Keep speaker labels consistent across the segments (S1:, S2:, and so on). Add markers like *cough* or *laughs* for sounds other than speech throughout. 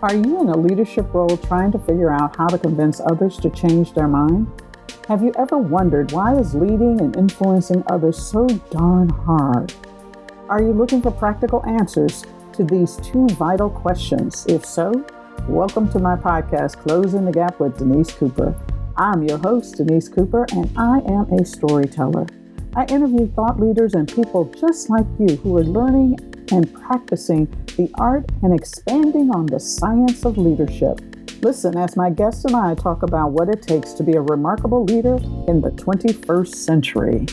S1: Are you in a leadership role trying to figure out how to convince others to change their mind? Have you ever wondered why is leading and influencing others so darn hard? Are you looking for practical answers to these two vital questions? If so, welcome to my podcast, Closing the Gap with Denise Cooper. I'm your host, Denise Cooper, and I am a storyteller. I interview thought leaders and people just like you who are learning and practicing the art and expanding on the science of leadership. Listen as my guests and I talk about what it takes to be a remarkable leader in the 21st century.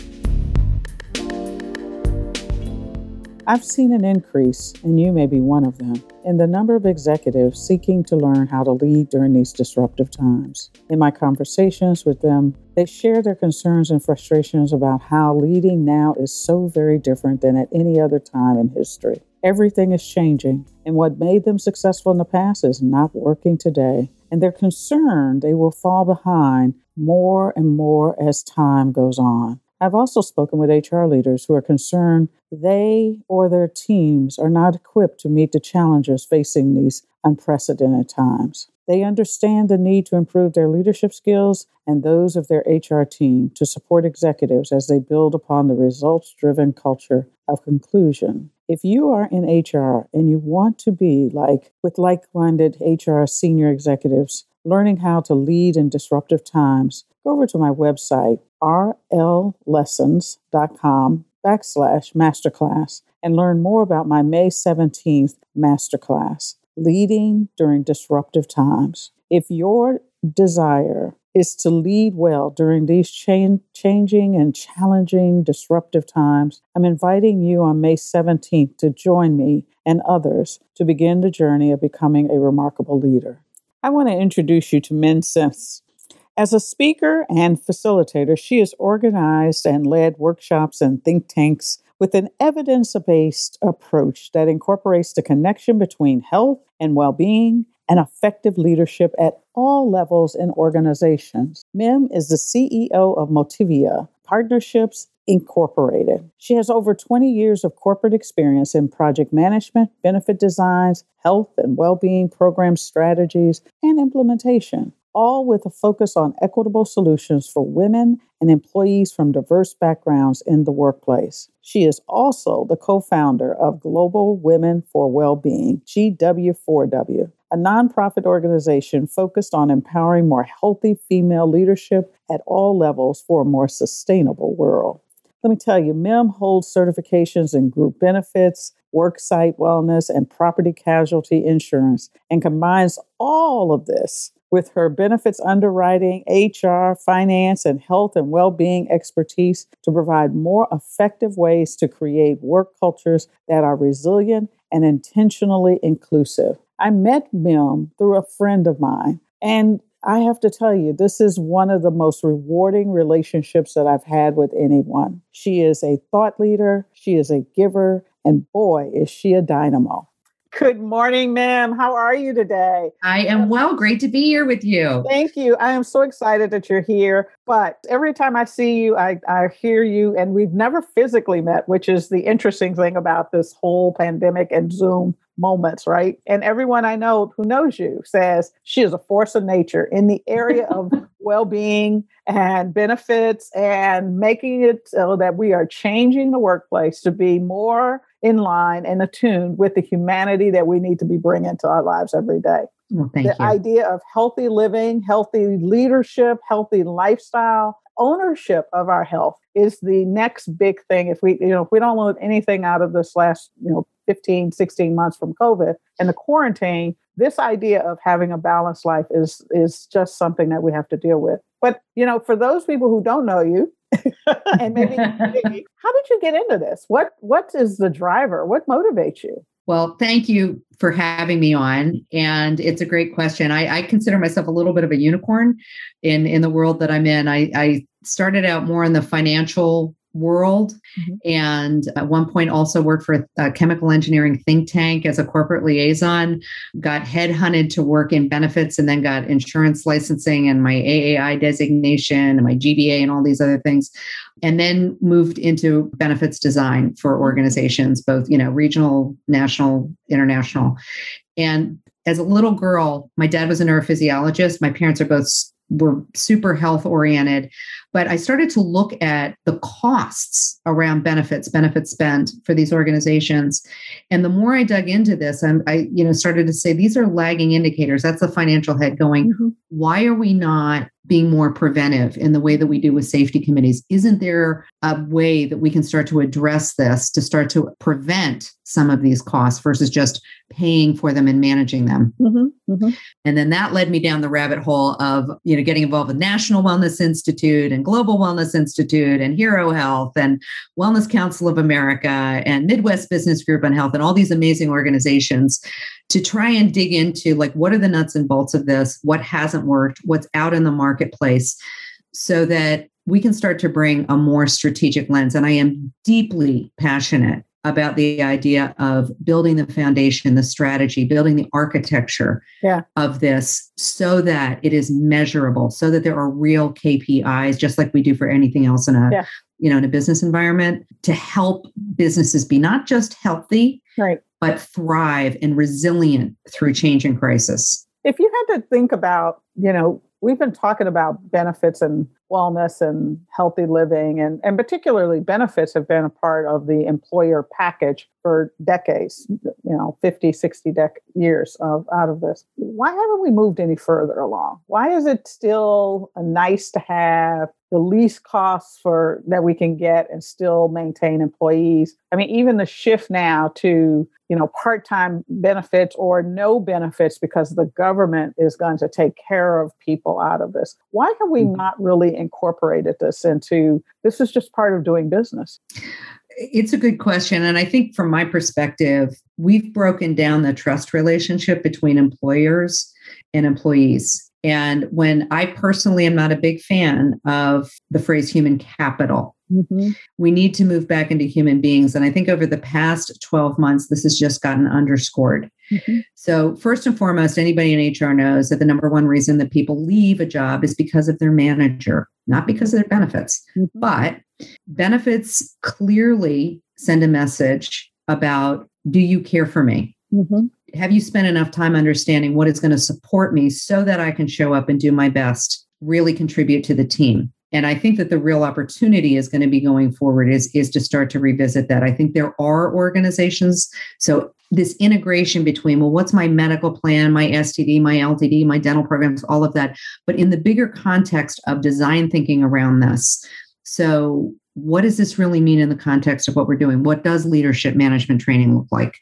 S1: I've seen an increase, and you may be one of them, in the number of executives seeking to learn how to lead during these disruptive times. In my conversations with them, they share their concerns and frustrations about how leading now is so very different than at any other time in history. Everything is changing, and what made them successful in the past is not working today. And they're concerned they will fall behind more and more as time goes on. I've also spoken with HR leaders who are concerned they or their teams are not equipped to meet the challenges facing these unprecedented times. They understand the need to improve their leadership skills and those of their HR team to support executives as they build upon the results driven culture of conclusion. If you are in HR and you want to be like with like minded HR senior executives, learning how to lead in disruptive times, go over to my website, rllessons.com backslash masterclass, and learn more about my May 17th masterclass, Leading During Disruptive Times. If your desire is to lead well during these cha- changing and challenging disruptive times, I'm inviting you on May 17th to join me and others to begin the journey of becoming a remarkable leader. I want to introduce you to Mim Sims. As a speaker and facilitator, she has organized and led workshops and think tanks with an evidence based approach that incorporates the connection between health and well being and effective leadership at all levels in organizations. Mim is the CEO of Motivia Partnerships Incorporated. She has over 20 years of corporate experience in project management, benefit designs, health and well being program strategies, and implementation, all with a focus on equitable solutions for women and employees from diverse backgrounds in the workplace. She is also the co founder of Global Women for Wellbeing, GW4W, a nonprofit organization focused on empowering more healthy female leadership at all levels for a more sustainable world. Let me tell you, MIM holds certifications in group benefits, worksite wellness, and property casualty insurance, and combines all of this with her benefits underwriting, HR, finance, and health and well being expertise to provide more effective ways to create work cultures that are resilient and intentionally inclusive. I met Mim through a friend of mine. And I have to tell you, this is one of the most rewarding relationships that I've had with anyone. She is a thought leader, she is a giver, and boy, is she a dynamo. Good morning, ma'am. How are you today?
S2: I am well. Great to be here with you.
S1: Thank you. I am so excited that you're here. But every time I see you, I, I hear you, and we've never physically met, which is the interesting thing about this whole pandemic and Zoom moments, right? And everyone I know who knows you says she is a force of nature in the area *laughs* of well being and benefits and making it so that we are changing the workplace to be more in line and attuned with the humanity that we need to be bringing to our lives every day.
S2: Well,
S1: the
S2: you.
S1: idea of healthy living, healthy leadership, healthy lifestyle, ownership of our health is the next big thing. If we, you know, if we don't learn anything out of this last, you know, 15, 16 months from COVID and the quarantine, this idea of having a balanced life is is just something that we have to deal with. But you know, for those people who don't know you, *laughs* and maybe *laughs* how did you get into this? What what is the driver? What motivates you?
S2: Well, thank you for having me on. And it's a great question. I, I, consider myself a little bit of a unicorn in, in the world that I'm in. I, I started out more in the financial world mm-hmm. and at one point also worked for a chemical engineering think tank as a corporate liaison got headhunted to work in benefits and then got insurance licensing and my aai designation and my gba and all these other things and then moved into benefits design for organizations both you know regional national international And as a little girl, my dad was a neurophysiologist. My parents are both were super health oriented but i started to look at the costs around benefits benefit spent for these organizations and the more i dug into this I'm, i you know started to say these are lagging indicators that's the financial head going mm-hmm. why are we not being more preventive in the way that we do with safety committees isn't there a way that we can start to address this to start to prevent some of these costs versus just paying for them and managing them mm-hmm, mm-hmm. and then that led me down the rabbit hole of you know getting involved with national wellness institute and global wellness institute and hero health and wellness council of america and midwest business group on health and all these amazing organizations to try and dig into like what are the nuts and bolts of this? What hasn't worked? What's out in the marketplace? So that we can start to bring a more strategic lens. And i am deeply passionate about the idea of building the foundation, the strategy, building the architecture yeah. of this so that it is measurable, so that there are real KPIs, just like we do for anything else in a yeah. you know in a business environment, to help businesses be not just healthy,
S1: right.
S2: but thrive and resilient through change and crisis.
S1: If you had to think about, you know, we've been talking about benefits and wellness and healthy living and, and particularly benefits have been a part of the employer package for decades you know 50 60 dec- years of, out of this. Why haven't we moved any further along? Why is it still nice to have the least costs for that we can get and still maintain employees? I mean even the shift now to you know part-time benefits or no benefits because the government is going to take care of people out of this. Why have we mm-hmm. not really incorporated this into this is just part of doing business?
S2: It's a good question and i think from my perspective we've broken down the trust relationship between employers and employees and when I personally am not a big fan of the phrase human capital, mm-hmm. we need to move back into human beings. And I think over the past 12 months, this has just gotten underscored. Mm-hmm. So, first and foremost, anybody in HR knows that the number one reason that people leave a job is because of their manager, not because of their benefits. Mm-hmm. But benefits clearly send a message about do you care for me? Mm-hmm have you spent enough time understanding what is going to support me so that I can show up and do my best, really contribute to the team? And I think that the real opportunity is going to be going forward is, is to start to revisit that. I think there are organizations. So this integration between, well, what's my medical plan, my STD, my LTD, my dental programs, all of that, but in the bigger context of design thinking around this. So what does this really mean in the context of what we're doing? What does leadership management training look like?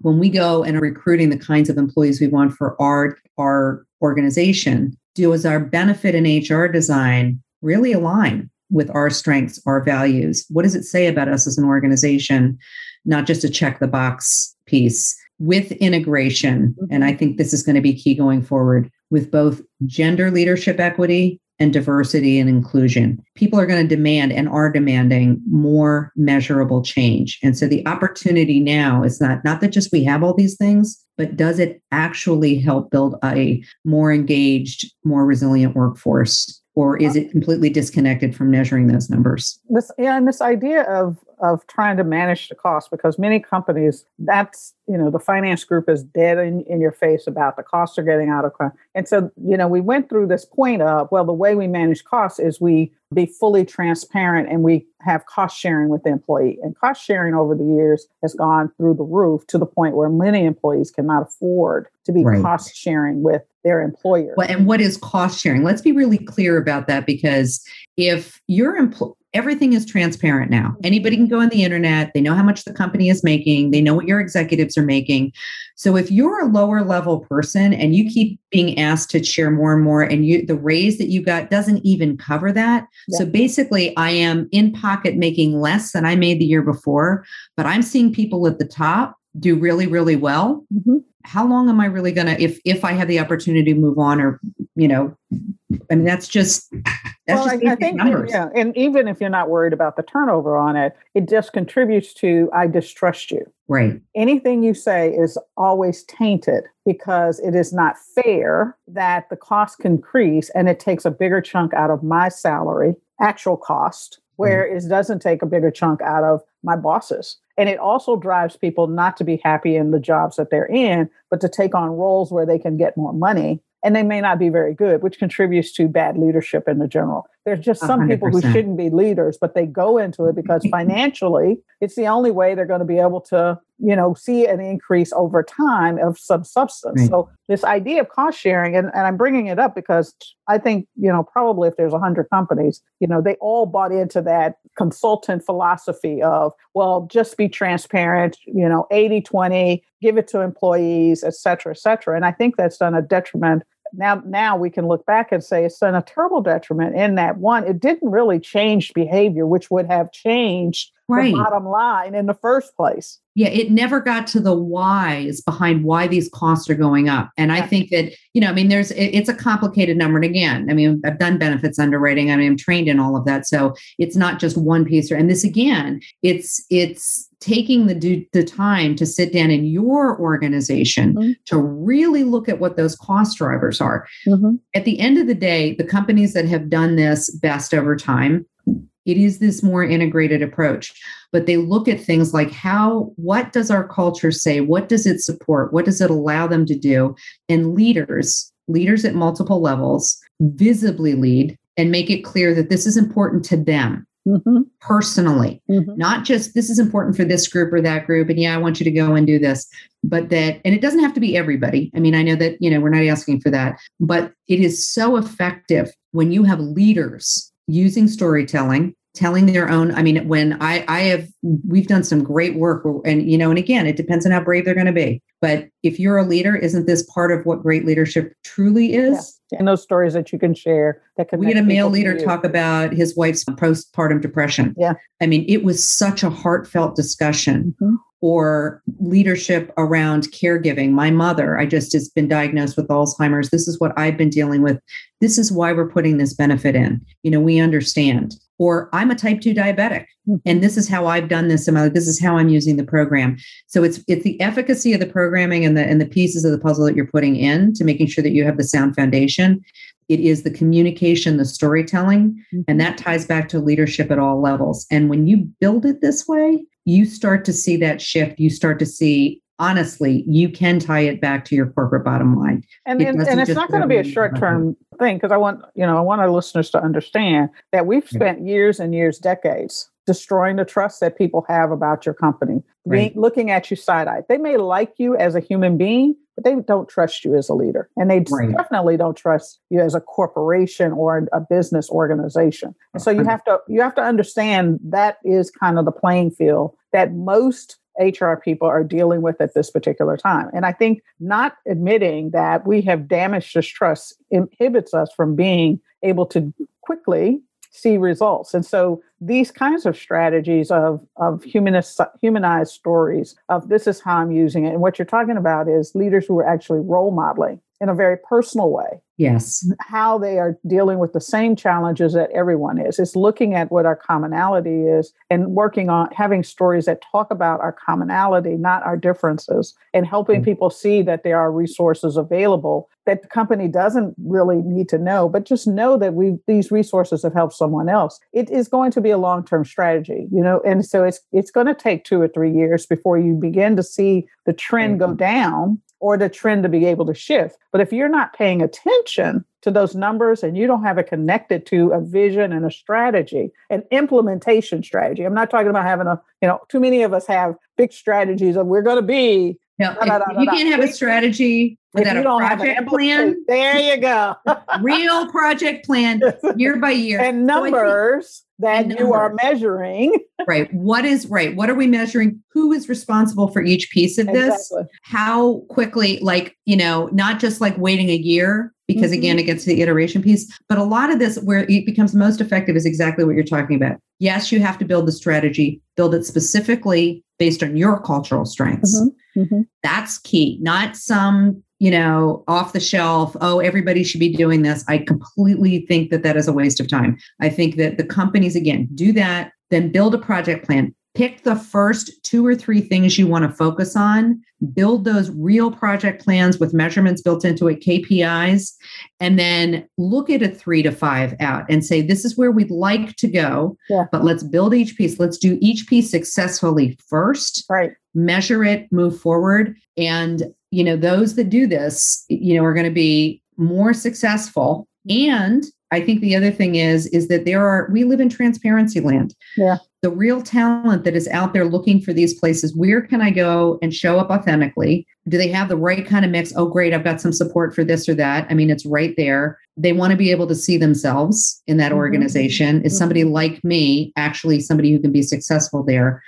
S2: When we go and are recruiting the kinds of employees we want for our our organization does our benefit and hr design really align with our strengths our values? What does it say about us as an organization? Not just a check the box piece. With integration and i mm-hmm. think this is going to be key going forward with both gender leadership equity and diversity and inclusion. People are going to demand and are demanding more measurable change. And so the opportunity now is not not that just we have all these things, but does it actually help build a more engaged, more resilient workforce? Or is it completely disconnected from measuring those numbers?
S1: This yeah, and this idea of of trying to manage the cost because many companies that's you know the finance group is dead in, in your face about the costs are getting out of control and so you know we went through this point of well the way we manage costs is we be fully transparent and we have cost sharing with the employee and cost sharing over the years has gone through the roof to the point where many employees cannot afford to be right. cost sharing with their employer
S2: well, and what is cost sharing let's be really clear about that because if your employee everything is transparent now. Anybody can go on the internet. They know how much the company is making. They know what your executives are making. So if you're a lower level person and you keep being asked to share more and more and you the raise that you got doesn't even cover that. Yeah. So basically I am in pocket making less than I made the year before, but I'm seeing people at the top do really really well. Mm-hmm. How long am I really going to if if I have the opportunity to move on or you know I mean, that's just that's
S1: well,
S2: just
S1: I, I think
S2: numbers.
S1: yeah, and even if you're not worried about the turnover on it, it just contributes to I distrust you.
S2: Right.
S1: Anything you say is always tainted because it is not fair that the cost can increase and it takes a bigger chunk out of my salary, actual cost, where mm-hmm. it doesn't take a bigger chunk out of my bosses. And it also drives people not to be happy in the jobs that they're in, but to take on roles where they can get more money and they may not be very good, which contributes to bad leadership in the general. There's just some 100%. people who shouldn't be leaders, but they go into it because financially, it's the only way they're going to be able to, you know, see an increase over time of some substance. Right. So this idea of cost sharing, and, and I'm bringing it up because I think, you know, probably if there's a hundred companies, you know, they all bought into that consultant philosophy of, well, just be transparent, you know, 80, 20, give it to employees, et cetera, et cetera. And I think that's done a detriment now now we can look back and say it's done a terrible detriment in that one it didn't really change behavior which would have changed right. the bottom line in the first place.
S2: Yeah it never got to the whys behind why these costs are going up. And i think that you know i mean there's it, it's a complicated number. And again i mean i've done benefits underwriting i mean i'm trained in all of that. So it's not just one piece and this again it's it's taking the the time to sit down in your organization mm-hmm. to really look at what those cost drivers are mm-hmm. at the end of the day the companies that have done this best over time it is this more integrated approach, but they look at things like how, what does our culture say? What does it support? What does it allow them to do? And leaders, leaders at multiple levels, visibly lead and make it clear that this is important to them. Mm-hmm. personally, mm-hmm. not just this is important for this group or that group. And yeah, I want you to go and do this, but that, and it doesn't have to be everybody. I mean, I know that, you know, we're not asking for that, but it is so effective when you have leaders using storytelling telling their own i mean when i i have we've done some great work and you know and again it depends on how brave they're going to be but if you're a leader isn't this part of what great leadership truly is
S1: yeah. and those stories that you can share that
S2: we had a male leader talk about his wife's postpartum depression
S1: yeah
S2: i mean it was such a heartfelt discussion mm-hmm or leadership around caregiving. My mother, I just has been diagnosed with Alzheimer's. This is what I've been dealing with. This is why we're putting this benefit in. You know, we understand. Or I'm a type 2 diabetic mm-hmm. and this is how I've done this and this is how I'm using the program. So it's it's the efficacy of the programming and the and the pieces of the puzzle that you're putting in to making sure that you have the sound foundation. It is the communication, the storytelling, mm-hmm. and that ties back to leadership at all levels. And when you build it this way, you start to see that shift. You start to see, honestly, you can tie it back to your corporate bottom line.
S1: And, it and, and it's not going to be a short term thing because I want, you know, I want our listeners to understand that we've spent yeah. years and years, decades destroying the trust that people have about your company, right. being, looking at you side eye. They may like you as a human being, but they don't trust you as a leader. And they right. definitely don't trust you as a corporation or a business organization. And so you have to you have to understand that is kind of the playing field that most HR people are dealing with at this particular time. And I think not admitting that we have damaged this trust inhibits us from being able to quickly see results. And so these kinds of strategies of, of humanist, humanized stories of this is how I'm using it. And what you're talking about is leaders who are actually role modeling in a very personal way.
S2: Yes.
S1: How they are dealing with the same challenges that everyone is. It's looking at what our commonality is and working on having stories that talk about our commonality, not our differences, and helping mm-hmm. people see that there are resources available that the company doesn't really need to know, but just know that we these resources have helped someone else. It is going to be a long-term strategy, you know, and so it's it's going to take two or three years before you begin to see the trend mm-hmm. go down or the trend to be able to shift. But if you're not paying attention to those numbers and you don't have it connected to a vision and a strategy, an implementation strategy. I'm not talking about having a, you know, too many of us have big strategies of we're going to be.
S2: No, da, da, da, you can't have a strategy without a project plan.
S1: There you go. *laughs*
S2: Real project plan *laughs* year by year.
S1: And numbers that you are measuring. *laughs*
S2: right. What is right? What are we measuring? Who is responsible for each piece of this? Exactly. How quickly, like, you know, not just like waiting a year, because mm-hmm. again, it gets to the iteration piece, but a lot of this where it becomes most effective is exactly what you're talking about. Yes, you have to build the strategy, build it specifically based on your cultural strengths. Mm-hmm. Mm-hmm. That's key, not some you know, off the shelf, oh, everybody should be doing this. I completely think that that is a waste of time. I think that the companies, again, do that, then build a project plan, pick the first two or three things you want to focus on, build those real project plans with measurements built into it, KPIs, and then look at a three to five out and say, this is where we'd like to go.
S1: Yeah.
S2: But let's build each piece. Let's do each piece successfully first.
S1: Right.
S2: Measure it, move forward. And, you know, those that do this, you know, are going to be more successful. And I think the other thing is, is that there are, we live in transparency land.
S1: Yeah.
S2: The real talent that is out there looking for these places, where can I go and show up authentically? Do they have the right kind of mix? Oh, great, I've got some support for this or that. I mean, it's right there. They want to be able to see themselves in that
S1: Mhm.
S2: organization. Is somebody like me actually somebody who can be successful there?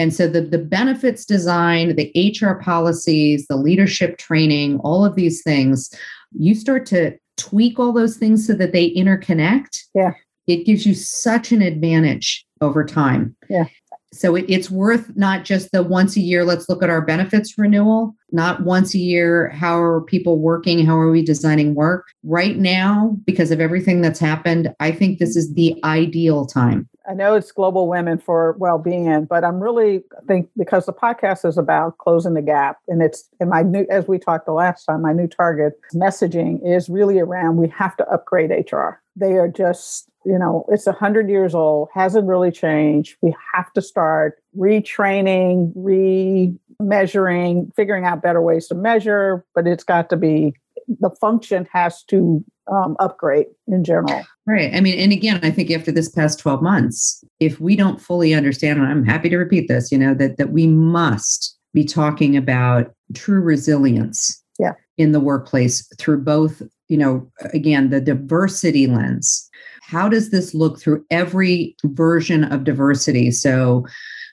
S2: And so the, the benefits design, the HR policies, the leadership training, all of these things, you start to tweak all those things so that they interconnect.
S1: Yeah.
S2: It gives you such an advantage over time.
S1: Yeah.
S2: So it, it's worth not just the once a year, let's look at our benefits renewal, not once a year, how are people working? How are we designing work? Right now, because of everything that's happened, I think this is the ideal time.
S1: I know it's Global Women for Well-being, but I'm really think because the podcast is about closing the gap, and it's and my new as we talked the last time, my new target messaging is really around we have to upgrade HR. They are just you know it's a hundred years old, hasn't really changed. We have to start retraining, re-measuring, figuring out better ways to measure, but it's got to be the function has to um, upgrade in general.
S2: Right. I mean, and again, I think after this past 12 months, if we don't fully understand, and I'm happy to repeat this, you know, that that we must be talking about true resilience
S1: Yeah.
S2: in the workplace through both, you know, again, the diversity lens. How does this look through every version of diversity? So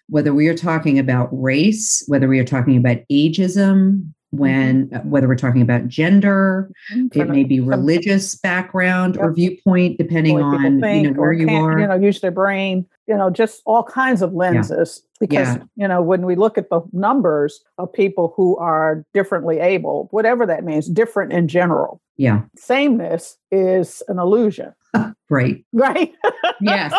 S2: whether we are talking about race, whether we are talking about ageism, Mm-hmm. when uh, whether we're talking about gender, mm-hmm. it may be religious background or viewpoint, depending
S1: people
S2: on you know where you are.
S1: You know, use their brain. You know, just all kinds of lenses. Because
S2: Yeah.
S1: you know, when we look at the numbers of people who are differently able, whatever that means, different in general.
S2: yeah,
S1: Sameness is an illusion, *laughs*
S2: right.
S1: right?
S2: Yes,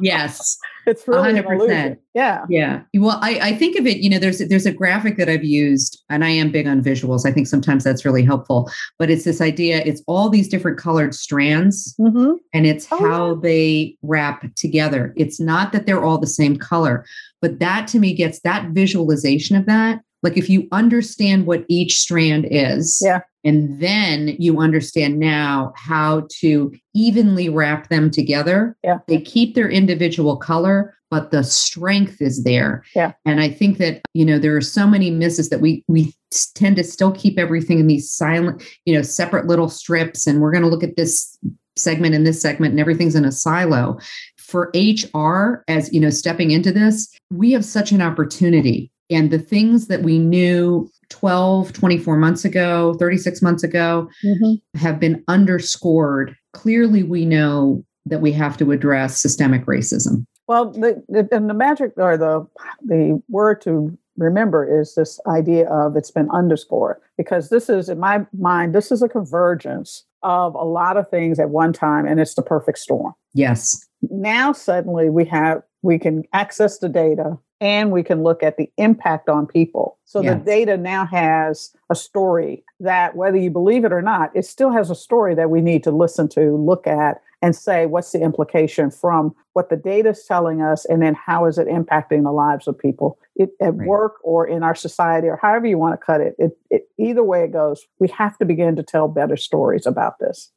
S2: yes, *laughs*
S1: it's really
S2: 100%.
S1: illusion. Yeah.
S2: yeah. Well, I, I think of it. You know, there's there's a graphic that I've used, and I am big on visuals. I think sometimes that's really helpful. But it's this idea. It's all these different colored strands,
S1: hmm
S2: and it's
S1: Oh,
S2: how they wrap together. It's not that they're all the same color, but that to me gets that visualization of that. Like if you understand what each strand is,
S1: Yeah.
S2: and then you understand now how to evenly wrap them together.
S1: Yeah.
S2: They keep their individual color, but the strength is there.
S1: Yeah.
S2: And I think that, you know, there are so many misses that we we tend to still keep everything in these silent, you know, separate little strips and we're going to look at this segment and this segment and everything's in a silo. For HR as, you know, stepping into this, we have such an opportunity and the things that we knew 12, 24 months ago, 36 months ago
S1: hmm
S2: have been underscored. Clearly, we know that we have to address systemic racism.
S1: Well, the, the and the magic or the the word to remember is this idea of it's been underscored because this is in my mind this is a convergence of a lot of things at one time and it's the perfect storm.
S2: Yes.
S1: Now suddenly we have we can access the data and we can look at the impact on people. So
S2: Yes.
S1: the data now has a story that whether you believe it or not, it still has a story that we need to listen to, look at and say what's the implication from what the data is telling us and then how is it impacting the lives of people it, at
S2: Right.
S1: work or in our society or however you want to cut it. It, it either way it goes we have to begin to tell better stories about this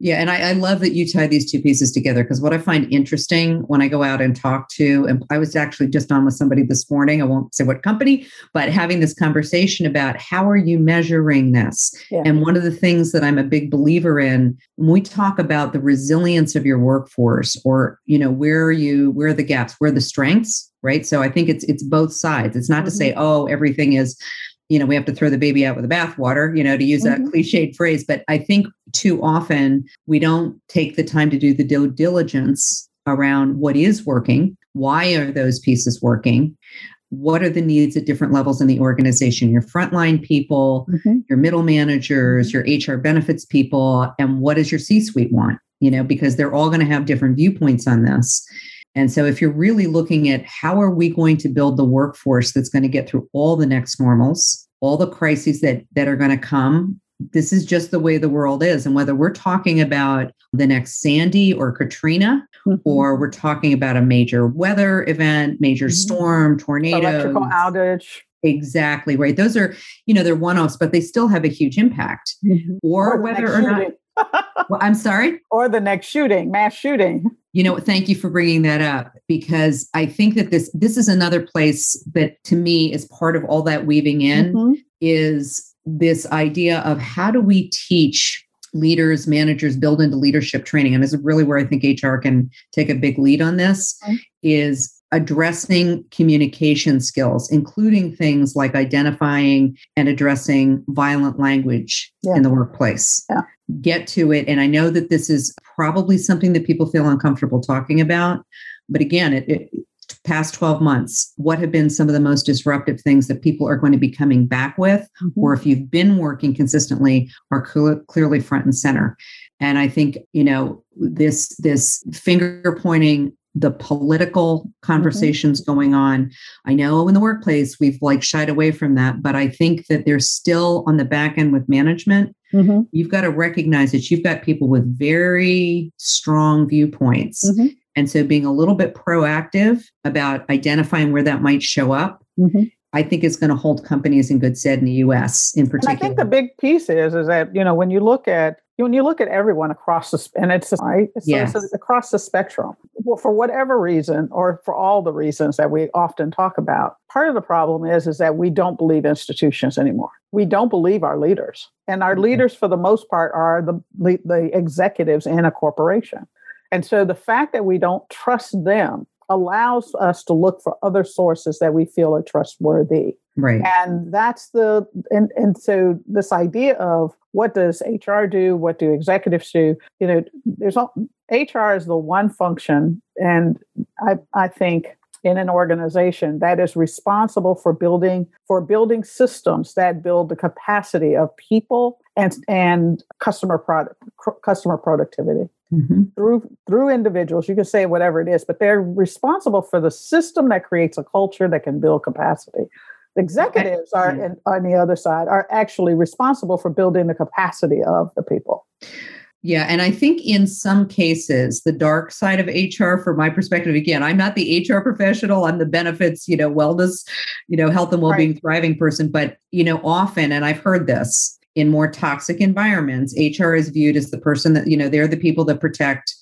S2: Yeah. And I, I love that you tie these two pieces together because what I find interesting when I go out and talk to, and I was actually just on with somebody this morning, I won't say what company, but having this conversation about how are you measuring this?
S1: Yeah.
S2: And one of the things that I'm a big believer in when we talk about the resilience of your workforce or, you know, where are you, where are the gaps, where are the strengths, right? So I think it's it's both sides. It's not to say, mm-hmm. oh, everything is you know, we have to throw the baby out with the bathwater, you know, to use that
S1: Mhm.
S2: cliched phrase. But I think too often we don't take the time to do the due diligence around what is working. Why are those pieces working? What are the needs at different levels in the organization? Your frontline people, mm-hmm. your middle managers, mm-hmm. your HR benefits people, and what does your C suite want? You know, because they're all going to have different viewpoints on this. And so if you're really looking at how are we going to build the workforce that's going to get through all the next normals, all the crises that that are going to come, this is just the way the world is. And whether we're talking about the next Sandy or Katrina, mm-hmm. or we're talking about a major weather event, major mm-hmm. storm, tornado,
S1: electrical outage.
S2: Exactly right. Those are, you know, they're one offs, but they still have a huge impact. Mm-hmm. Or, or whether or not. *laughs* well, I'm sorry?
S1: Or the next shooting, mass shooting.
S2: You know, thank you for bringing that up because I think that this this is another place that to me is part of all that weaving in mm-hmm. is this idea of how do we teach leaders, managers build into leadership training. And this is really where I think HR can take a big lead on this okay. is addressing communication skills, including things like identifying and addressing violent language yeah. in the workplace. Yeah. Get to it. And I know that this is probably something that people feel uncomfortable talking about. But again, it, it past 12 months, what have been some of the most disruptive things that people are going to be coming back with, mm-hmm. or if you've been working consistently, are cl- clearly front and center. And I think, you know, this this finger pointing the political conversations mm-hmm. going on. I know in the workplace we've like shied away from that, but I think that there's still on the back end with management, mm-hmm. you've got to recognize that you've got people with very strong viewpoints. Mm-hmm. And so being a little bit proactive about identifying where that might show up, mm-hmm. I think is going to hold companies in good stead in the US in particular.
S1: And I think the big piece is is that, you know, when you look at when you look at everyone across the and it's right so yes. it's across the spectrum for whatever reason or for all the reasons that we often talk about part of the problem is is that we don't believe institutions anymore. We don't believe our leaders. And our mm-hmm. leaders for the most part are the the executives in a corporation. And so the fact that we don't trust them allows us to look for other sources that we feel are trustworthy.
S2: Right.
S1: And that's the and and so this idea of what does HR do? What do executives do? You know, there's all HR is the one function, and I I think in an organization that is responsible for building for building systems that build the capacity of people and and customer product customer productivity mm-hmm. through through individuals you can say whatever it is but they're responsible for the system that creates a culture that can build capacity the executives are in, on the other side are actually responsible for building the capacity of the people
S2: yeah. And I think in some cases, the dark side of HR, from my perspective, again, I'm not the HR professional. I'm the benefits, you know, wellness, you know, health and well-being right. thriving person. But, you know, often, and I've heard this in more toxic environments, HR is viewed as the person that, you know, they're the people that protect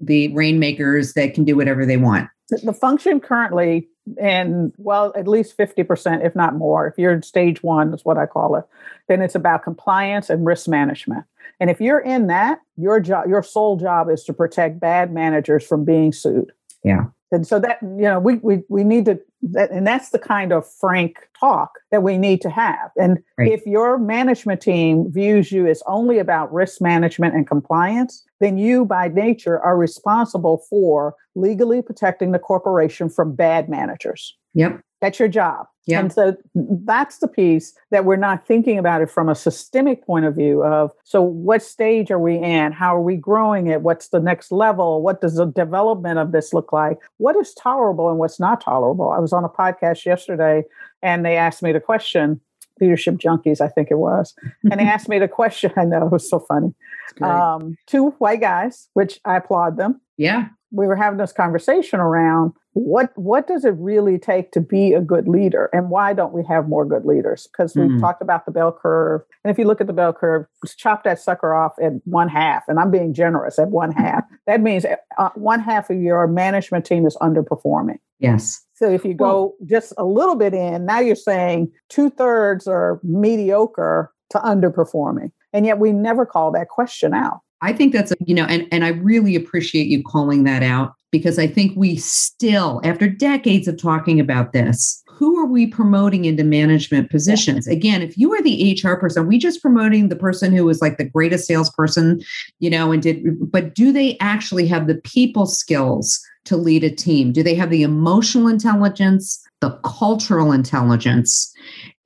S2: the rainmakers that can do whatever they want.
S1: The function currently, and well, at least 50%, if not more, if you're in stage one, is what I call it, then it's about compliance and risk management. And if you're in that, your job, your sole job is to protect bad managers from being sued.
S2: Yeah.
S1: And so that, you know, we we we need to that, and that's the kind of frank talk that we need to have. And right. if your management team views you as only about risk management and compliance, then you by nature are responsible for legally protecting the corporation from bad managers.
S2: Yep.
S1: That's your job. Yeah. And so that's the piece that we're not thinking about it from a systemic point of view of so what stage are we in? How are we growing it? What's the next level? What does the development of this look like? What is tolerable and what's not tolerable? I was on a podcast yesterday and they asked me the question, leadership junkies, I think it was. And they *laughs* asked me the question, *laughs* I know it was so funny. Um, two white guys, which I applaud them.
S2: Yeah.
S1: We were having this conversation around what what does it really take to be a good leader? And why don't we have more good leaders? Because we've mm-hmm. talked about the bell curve. And if you look at the bell curve chop that sucker off at one half. And i'm being generous at one half. *laughs* That means uh, one half of your management team is underperforming.
S2: Yes.
S1: So if you go just a little bit in now you're saying two-thirds are mediocre to underperforming. And yet we never call that question out
S2: I think that's, a, you know, and, and I really appreciate you calling that out because I think we still, after decades of talking about this, who are we promoting into management positions? Again, if you are the HR person, we just promoting the person who was like the greatest salesperson, you know, and did, but do they actually have the people skills to lead a team? Do they have the emotional intelligence, the cultural intelligence?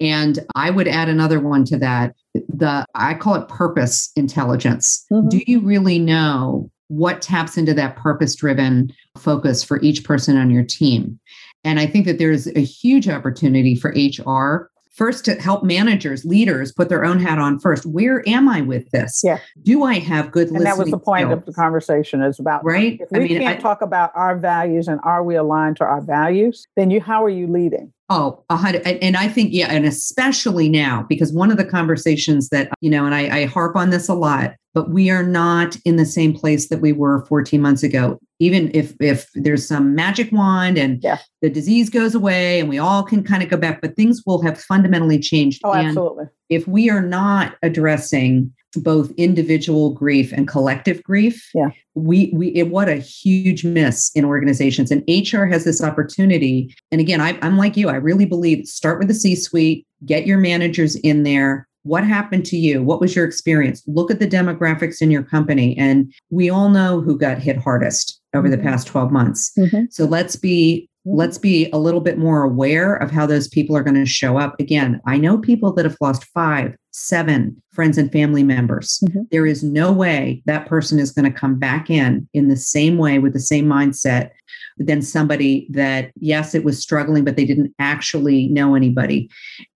S2: And I would add another one to that the I call it purpose intelligence. Mm-hmm. Do you really know what taps into that purpose driven focus for each person on your team. And I think that there's a huge opportunity for HR first to help managers, leaders put their own hat on first. Where am I with this?
S1: Yeah.
S2: Do I have good
S1: and that was the point
S2: skills?
S1: of the conversation is about
S2: right?
S1: if we
S2: I mean,
S1: can't
S2: I-
S1: talk about our values and are we aligned to our values, then you how are you leading?
S2: Oh, a hundred. And and I think, yeah, and especially now, because one of the conversations that, you know, and I, I harp on this a lot, but we are not in the same place that we were 14 months ago. Even if if there's some magic wand and
S1: Yeah.
S2: the disease goes away and we all can kind of go back, but things will have fundamentally changed.
S1: Oh,
S2: and
S1: absolutely.
S2: if we are not addressing both individual grief and collective grief
S1: Yeah.
S2: we we it, what a huge miss in organizations and hr has this opportunity and again I, i'm like you i really believe start with the c suite get your managers in there what happened to you what was your experience look at the demographics in your company and we all know who got hit hardest over the
S1: Mhm.
S2: past 12 months
S1: Mhm.
S2: so let's be. Let's be a little bit more aware of how those people are going to show up. Again, I know people that have lost five, seven friends and family members.
S1: Mhm.
S2: There is no way that person is going to come back in in the same way with the same mindset than somebody that, yes, it was struggling, but they didn't actually know anybody.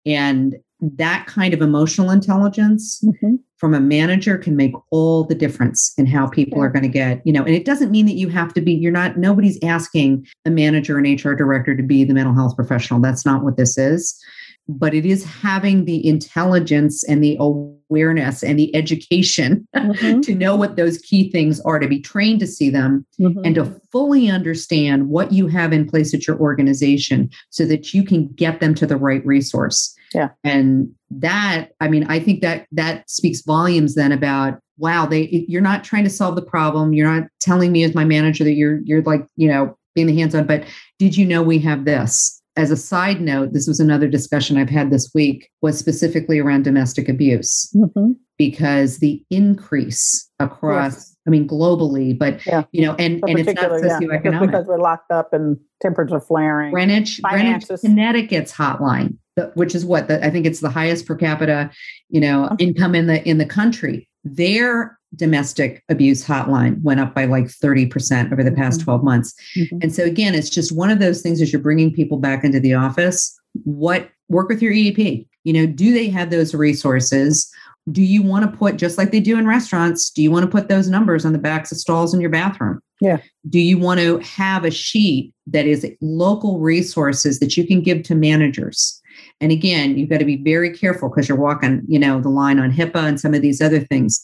S2: And that kind of emotional intelligence
S1: Mhm.
S2: from a manager can make all the difference in how people are going to get, you know, and it doesn't mean that you have to be, you're not, nobody's asking a manager and HR director to be the mental health professional. That's not what this is. But it is having the intelligence and the awareness and the education *laughs*
S1: Mhm.
S2: to know what those key things are, to be trained to see them
S1: Mhm.
S2: and to fully understand what you have in place at your organization so that you can get them to the right resource.
S1: Yeah.
S2: And that, I mean, I think that that speaks volumes then about wow, they you're not trying to solve the problem. You're not telling me as my manager that you're you're like, you know, being the hands-on, but did you know we have this? As a side note, this was another discussion I've had this week was specifically around domestic abuse
S1: Mhm.
S2: because the increase across I mean globally, but
S1: Yeah.
S2: you know, and
S1: But
S2: and it's not
S1: particularly, yeah,
S2: socioeconomic.
S1: because we're locked up and tempers are flaring.
S2: Greenwich, Greenwich, Connecticut's hotline, the- which is what the, I think it's the highest per capita, you know,
S1: Okay.
S2: income in the in the country. Their domestic abuse hotline went up by like 30% over the past
S1: Mhm.
S2: 12 months.
S1: Mhm.
S2: And so again, it's just one of those things as you're bringing people back into the office, what work with your EAP. You know, do they have those resources? Do you want to put just like they do in restaurants, do you want to put those numbers on the backs of stalls in your bathroom?
S1: Yeah.
S2: Do you want to have a sheet that is local resources that you can give to managers? And again, you've got to be very careful because you're walking, you know, the line on HIPAA and some of these other things.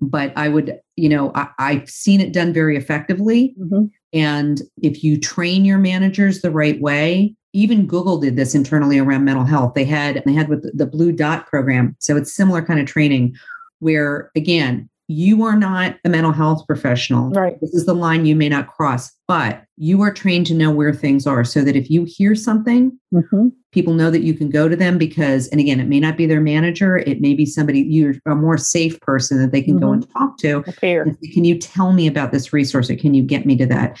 S2: But I would, you know, I, I've seen it done very effectively.
S1: Mhm.
S2: And if you train your managers the right way, even Google did this internally around mental health. They had they had with the Blue Dot program. So it's similar kind of training where again, you are not a mental health professional.
S1: Right.
S2: This is the line you may not cross, but you are trained to know where things are so that if you hear something,
S1: Mhm.
S2: people know that you can go to them because and again, it may not be their manager, it may be somebody you're a more safe person that they can go
S1: Mhm.
S2: and talk to
S1: A peer.
S2: and say, can you tell me about this resource or can you get me to that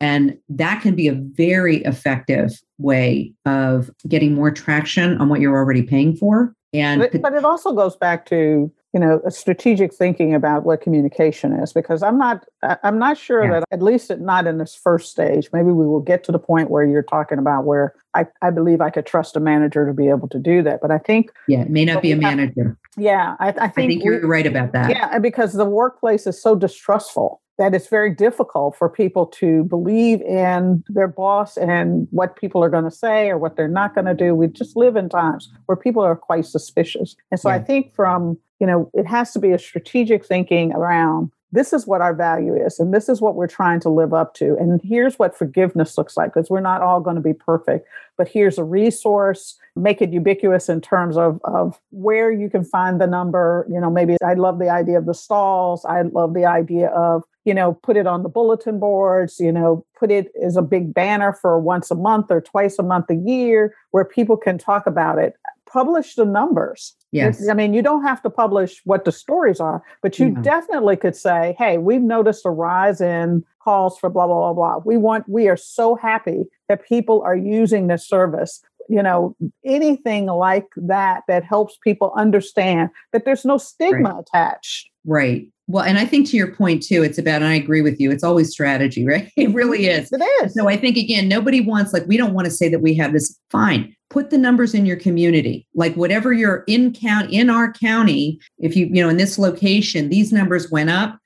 S2: and that can be a very effective way of getting more traction on what you're already paying for and
S1: But, but it also goes back to you know a strategic thinking about what communication is because i'm not I- i'm not sure
S2: Yeah.
S1: that at least not in this first stage maybe we will get to the point where you're talking about where i, I believe i could trust a manager to be able to do that but i think
S2: yeah it may not be a
S1: But we have-
S2: manager
S1: yeah i, I
S2: i
S1: think,
S2: think
S1: we-
S2: you're right about that
S1: yeah because the workplace is so distrustful that it's very difficult for people to believe in their boss and what people are going to say or what they're not going to do. We just live in times where people are quite suspicious. And so I think from, you know, it has to be a strategic thinking around this is what our value is and this is what we're trying to live up to and here's what forgiveness looks like because we're not all going to be perfect but here's a resource make it ubiquitous in terms of, of where you can find the number you know maybe i love the idea of the stalls i love the idea of you know put it on the bulletin boards you know put it as a big banner for once a month or twice a month a year where people can talk about it publish the numbers
S2: yes
S1: I mean, you don't have to publish what the stories are, but you
S2: No.
S1: definitely could say, hey, we've noticed a rise in calls for blah, blah, blah, blah. We want, we are so happy that people are using this service. You know, anything like that that helps people understand that there's no stigma attached
S2: Right. Well, and I think to your point too, it's about, and I agree with you, it's always strategy, *laughs* right? It really is.
S1: It is.
S2: So I think, again, nobody wants, like, we don't want to say that we have this. Fine. Put the numbers in your community. Like, whatever you're in count, in our county, if you, you know, in this location, these numbers went up.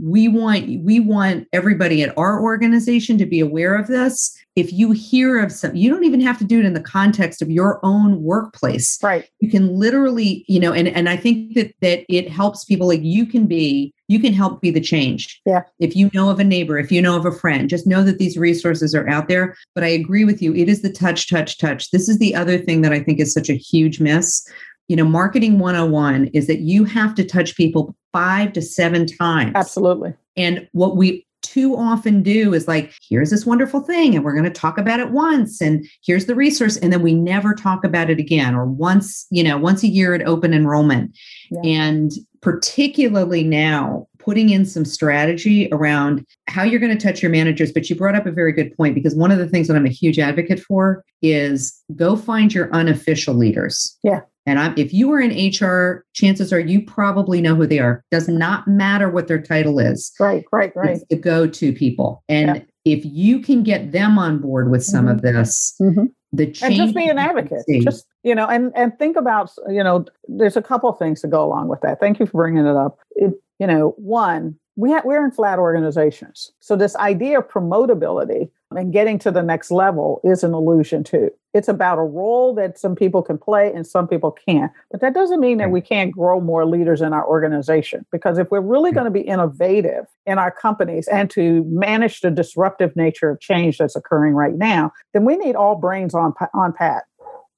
S2: We want, we want everybody at our organization to be aware of this. If you hear of some you don't even have to do it in the context of your own workplace.
S1: Right.
S2: You can literally you know and and i think that that it helps people like you can be you can help be the change.
S1: Yeah.
S2: If you know of a neighbor if you know of a friend just know that these resources are out there. But i agree with you. It is the touch touch touch. This is the other thing that i think is such a huge miss you know marketing 101 is that you have to touch people five to seven times
S1: absolutely
S2: and what we too often do is like, here's this wonderful thing, and we're going to talk about it once, and here's the resource, and then we never talk about it again, or once, you know, once a year at open enrollment. Yeah. And particularly now, putting in some strategy around how you're going to touch your managers. But you brought up a very good point because one of the things that I'm a huge advocate for is go find your unofficial leaders.
S1: Yeah.
S2: And I'm, if you are in HR, chances are you probably know who they are. Does not matter what their title is.
S1: Right, right, right. It's
S2: the go-to people, and yeah. if you can get them on board with some mm-hmm. of this, mm-hmm. the change.
S1: And just be an advocate. Just you know, and and think about you know, there's a couple of things to go along with that. Thank you for bringing it up. It, you know, one, we ha- we're in flat organizations. So this idea of promotability and getting to the next level is an illusion too. It's about a role that some people can play and some people can't. But that doesn't mean that we can't grow more leaders in our organization because if we're really going to be innovative in our companies and to manage the disruptive nature of change that's occurring right now, then we need all brains on on pat.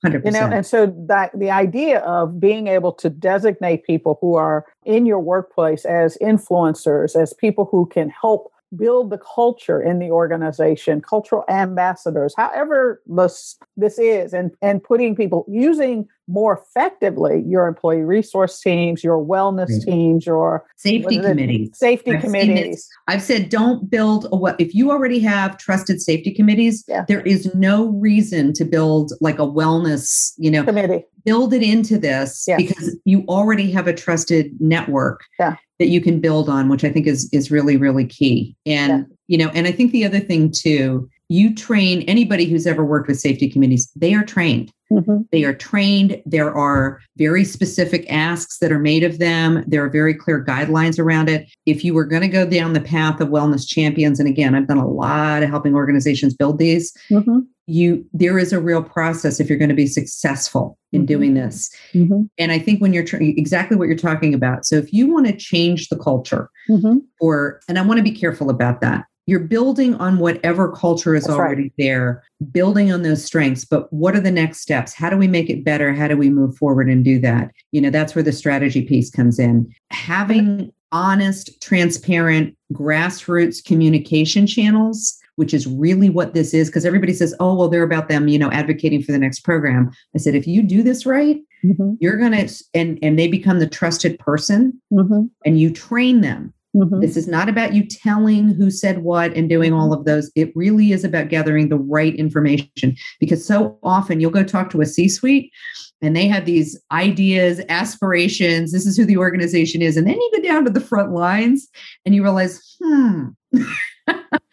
S2: 100%.
S1: You know, and so that the idea of being able to designate people who are in your workplace as influencers, as people who can help build the culture in the organization, cultural ambassadors, however this, this is, and, and putting people using more effectively your employee resource teams, your wellness mm-hmm. teams, your
S2: safety committees.
S1: Safety I've committees.
S2: I've said don't build a what if you already have trusted safety committees, yeah. there is no reason to build like a wellness, you know,
S1: committee.
S2: Build it into this yes. because you already have a trusted network. Yeah that you can build on, which I think is is really really key. And yeah. you know, and I think the other thing too, you train anybody who's ever worked with safety committees. They are trained. Mm-hmm. They are trained. There are very specific asks that are made of them. There are very clear guidelines around it. If you were going to go down the path of wellness champions, and again, I've done a lot of helping organizations build these. Mm-hmm you there is a real process if you're going to be successful in mm-hmm. doing this mm-hmm. and i think when you're tr- exactly what you're talking about so if you want to change the culture mm-hmm. or and i want to be careful about that you're building on whatever culture is That's already right. there building on those strengths but what are the next steps how do we make it better how do we move forward and do that you know that's where the strategy piece comes in having honest transparent grassroots communication channels which is really what this is. Because everybody says, oh, well, they're about them, you know, advocating for the next program. I said, if you do this right, mm-hmm. you're going to, and, and they become the trusted person mm-hmm. and you train them. Mm-hmm. This is not about you telling who said what and doing all of those. It really is about gathering the right information because so often you'll go talk to a C suite and they have these ideas, aspirations. This is who the organization is. And then you go down to the front lines and you realize, hmm. *laughs*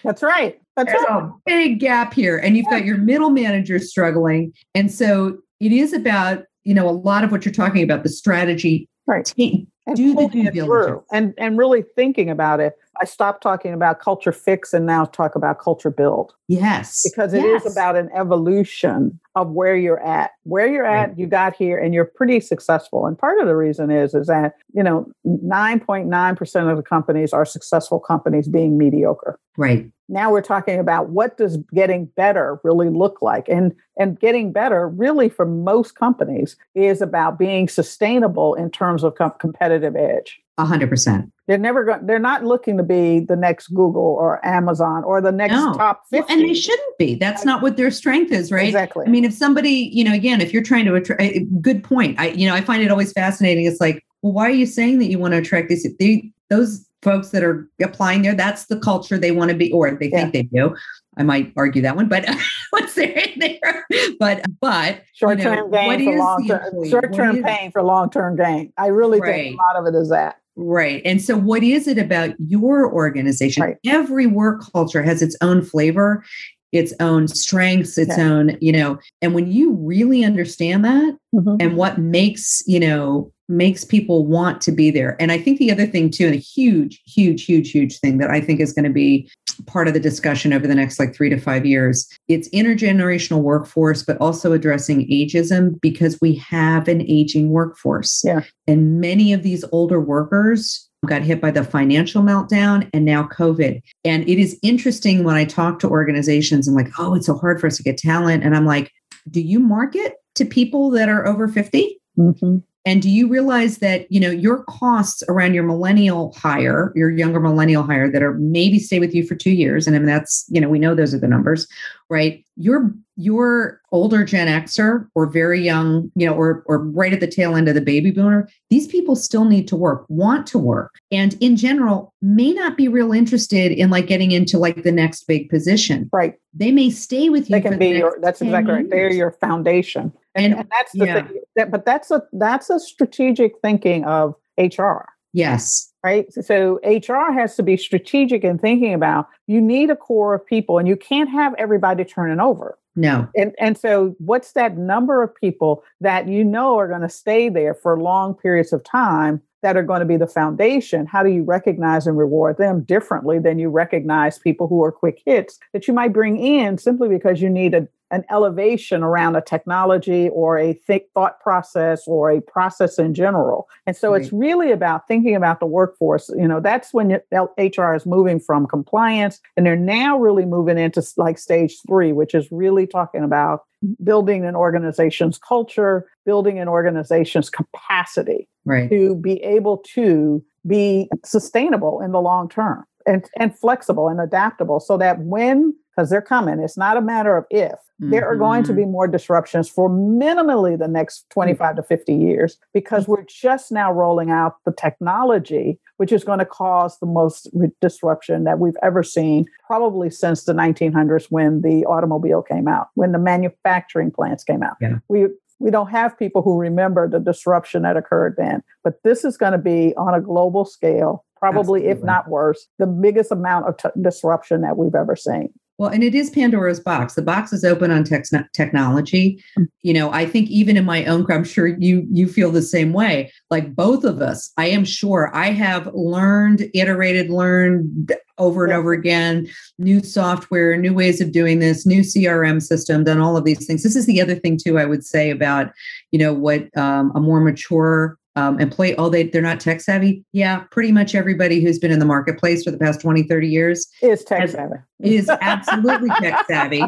S1: That's right. That's
S2: There's
S1: right.
S2: a big gap here. And you've got your middle managers struggling. And so it is about, you know, a lot of what you're talking about, the strategy.
S1: Right.
S2: Take, do the due diligence.
S1: And and really thinking about it. I stopped talking about culture fix and now talk about culture build.
S2: Yes.
S1: Because it
S2: yes.
S1: is about an evolution of where you're at. Where you're at, right. you got here and you're pretty successful. And part of the reason is is that, you know, 9.9% of the companies are successful companies being mediocre.
S2: Right.
S1: Now we're talking about what does getting better really look like? And and getting better really for most companies is about being sustainable in terms of com- competitive edge.
S2: A hundred percent.
S1: They're never going. They're not looking to be the next Google or Amazon or the next no. top fifty.
S2: Well, and they shouldn't be. That's not what their strength is, right?
S1: Exactly.
S2: I mean, if somebody, you know, again, if you're trying to attract, eh, good point. I, you know, I find it always fascinating. It's like, well, why are you saying that you want to attract these? They, those folks that are applying there, that's the culture they want to be, or they yeah. think they do. I might argue that one, but *laughs* once they're in there, but but
S1: short term you know, gain for long term, short term pain for long term gain. I really right. think a lot of it is that.
S2: Right. And so, what is it about your organization?
S1: Right.
S2: Every work culture has its own flavor, its own strengths, its
S1: Yeah.
S2: own, you know, and when you really understand that
S1: Mhm.
S2: and what makes, you know, makes people want to be there. And I think the other thing, too, and a huge, huge, huge, huge thing that I think is going to be part of the discussion over the next like three to five years, it's intergenerational workforce, but also addressing ageism because we have an aging workforce.
S1: Yeah.
S2: And many of these older workers got hit by the financial meltdown and now COVID. And it is interesting when I talk to organizations, I'm like, oh, it's so hard for us to get talent. And I'm like, do you market to people that are over 50?
S1: Mhm.
S2: And do you realize that, you know, your costs around your millennial hire, your younger millennial hire that are maybe stay with you for two years, and I mean that's, you know, we know those are the numbers, right? Your your older Gen Xer or very young, you know, or or right at the tail end of the baby boomer, these people still need to work, want to work, and in general may not be real interested in like getting into like the next big position.
S1: Right.
S2: They may stay with you.
S1: They can
S2: the
S1: be your, that's
S2: 10
S1: exactly right. They're your foundation. And,
S2: And-
S1: and that's the
S2: yeah.
S1: thing. That, but that's a that's a strategic thinking of HR.
S2: Yes.
S1: Right? So HR has to be strategic in thinking about you need a core of people and you can't have everybody turning over.
S2: No.
S1: And and so what's that number of people that you know are going to stay there for long periods of time that are going to be the foundation? How do you recognize and reward them differently than you recognize people who are quick hits that you might bring in simply because you need a an elevation around a technology or a think thought process or a process in general. And so it's really about thinking about the workforce. You know, that's when HR is moving from compliance and they're now really moving into like stage three, which is really talking about building an organization's culture, building an organization's capacity
S2: Right.
S1: to be able to be sustainable in the long term and, and flexible and adaptable so that when because they're coming it's not a matter of if there are going to be mm-hmm. more disruptions for minimally the next 25 to 50 years because we're just now rolling out the technology which is going to cause the most disruption that we've ever seen probably since the 1900s when the automobile came out when the manufacturing plants came out
S2: Yeah.
S1: we we don't have people who remember the disruption that occurred then but this is going to be on a global scale probably if not worse the biggest amount of t- disruption that we've ever seen
S2: Well, and it is Pandora's box. The box is open on tech technology.
S1: Mm.
S2: You know, I think even in my own, I'm sure you you feel the same way. Like both of us, I am sure I have learned, iterated, learned over and over again, new software, new ways of doing this, new CRM system, done all of these things. This is the other thing too. I would say about, you know, what um, a more mature um, employee, oh, they, they're not tech savvy. Yeah, pretty much everybody who's been in the marketplace for the past 20, 30 years
S1: is tech savvy
S2: is *laughs* absolutely tech savvy.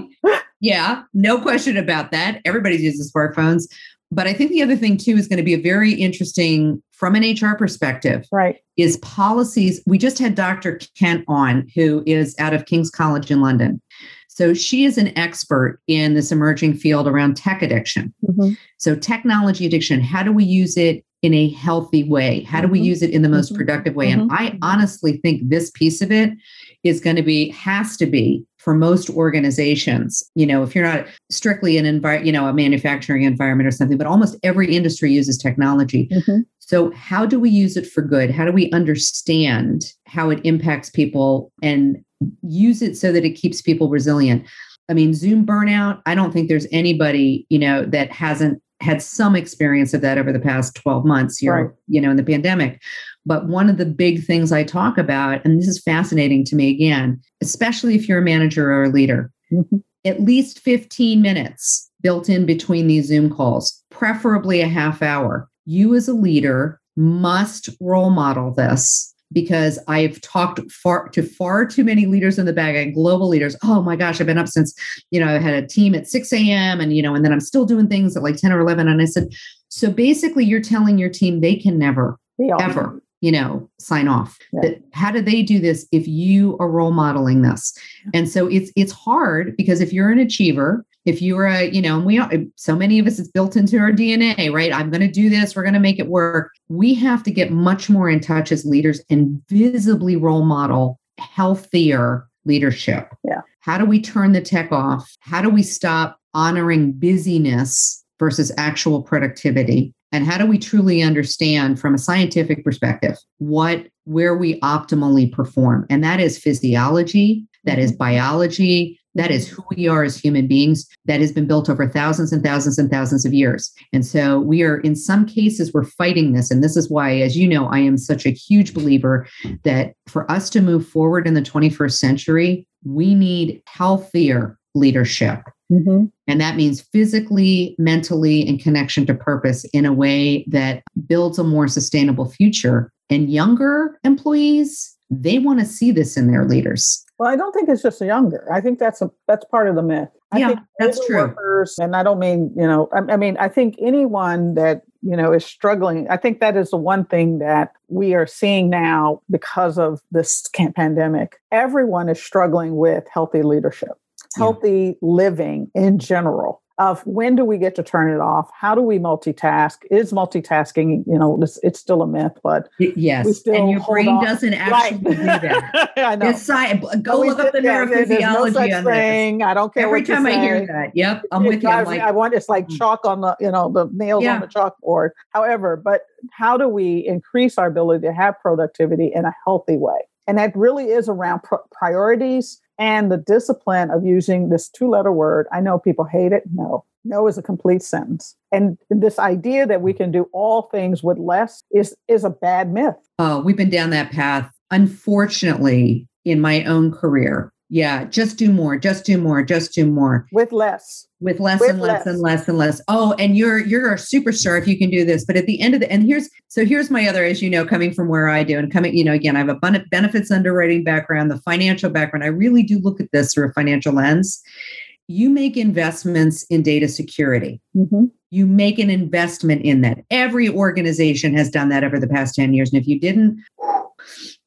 S2: Yeah, no question about that. Everybody uses smartphones. But I think the other thing too is going to be a very interesting from an HR perspective
S1: right
S2: is policies. We just had Dr. Kent on, who is out of King's College in London. So she is an expert in this emerging field around tech addiction.
S1: Mhm.
S2: So technology addiction, how do we use it in a healthy way? How do we
S1: Mhm.
S2: use it in the most
S1: Mhm.
S2: productive way? And I honestly think this piece of it is going to be has to be for most organizations. You know, if you're not strictly an environment, you know, a manufacturing environment or something, but almost every industry uses technology.
S1: Mhm.
S2: So, how do we use it for good? How do we understand how it impacts people and use it so that it keeps people resilient? I mean, Zoom burnout, I don't think there's anybody, you know, that hasn't had some experience of that over the past 12 months, you
S1: Right.
S2: know, you know, in the pandemic. But one of the big things I talk about, and this is fascinating to me again, especially if you're a manager or a leader,
S1: Mhm.
S2: at least 15 minutes built in between these Zoom calls, preferably a half hour. You as a leader must role model this because I've talked far to far too many leaders in the bag and global leaders. Oh my gosh, I've been up since, you know, I had a team at 6 a.m. and, you know, and then I'm still doing things at like 10 or 11. And I said, so basically you're telling your team they can never, ever, you know, sign off.
S1: Yeah.
S2: How do they do this if you are role modeling this? And so it's it's hard because if you're an achiever, if you're a, you know, and we are so many of us, it's built into our DNA, right? I'm going to do this, we're going to make it work. We have to get much more in touch as leaders and visibly role model healthier leadership.
S1: Yeah.
S2: How do we turn the tech off? How do we stop honoring busyness versus actual productivity? and how do we truly understand from a scientific perspective what where we optimally perform and that is physiology that is mm-hmm. biology that is who we are as human beings that has been built over thousands and thousands and thousands of years. And so we are, in some cases, we're fighting this. And this is why, as you know, I am such a huge believer that for us to move forward in the 21st century, we need healthier leadership. Mm-hmm. And that means physically, mentally, and connection to purpose in a way that builds a more sustainable future. And younger employees, they want to see this in their leaders.
S1: Well, I don't think it's just younger. I think that's a that's part of the myth. I
S2: yeah, that's true.
S1: Workers, and I don't mean you know. I, I mean, I think anyone that you know is struggling. I think that is the one thing that we are seeing now because of this pandemic. Everyone is struggling with healthy leadership, healthy yeah. living in general of when do we get to turn it off? How do we multitask? Is multitasking, you know, it's, it's still a myth, but
S2: yes, and your brain on. doesn't actually right. do that. *laughs* I know. It's science. Go look up the neurophysiology no
S1: thing. I don't care.
S2: Every time I hear that, yep, I'm it with you.
S1: Like, I want it's like mm. chalk on the, you know, the nails yeah. on the chalkboard. However, but how do we increase our ability to have productivity in a healthy way? And that really is around pr- priorities and the discipline of using this two letter word. I know people hate it. No, no is a complete sentence. And this idea that we can do all things with less is, is a bad myth.
S2: Oh, we've been down that path. Unfortunately, in my own career, yeah, just do more, just do more, just do more.
S1: With less.
S2: With less With and less, less, and less and less. Oh, and you're you're a superstar if you can do this. But at the end of the and here's so here's my other, as you know, coming from where I do and coming, you know, again, I have a benefits underwriting background, the financial background. I really do look at this through a financial lens. You make investments in data security. Mm-hmm. You make an investment in that. Every organization has done that over the past 10 years. And if you didn't,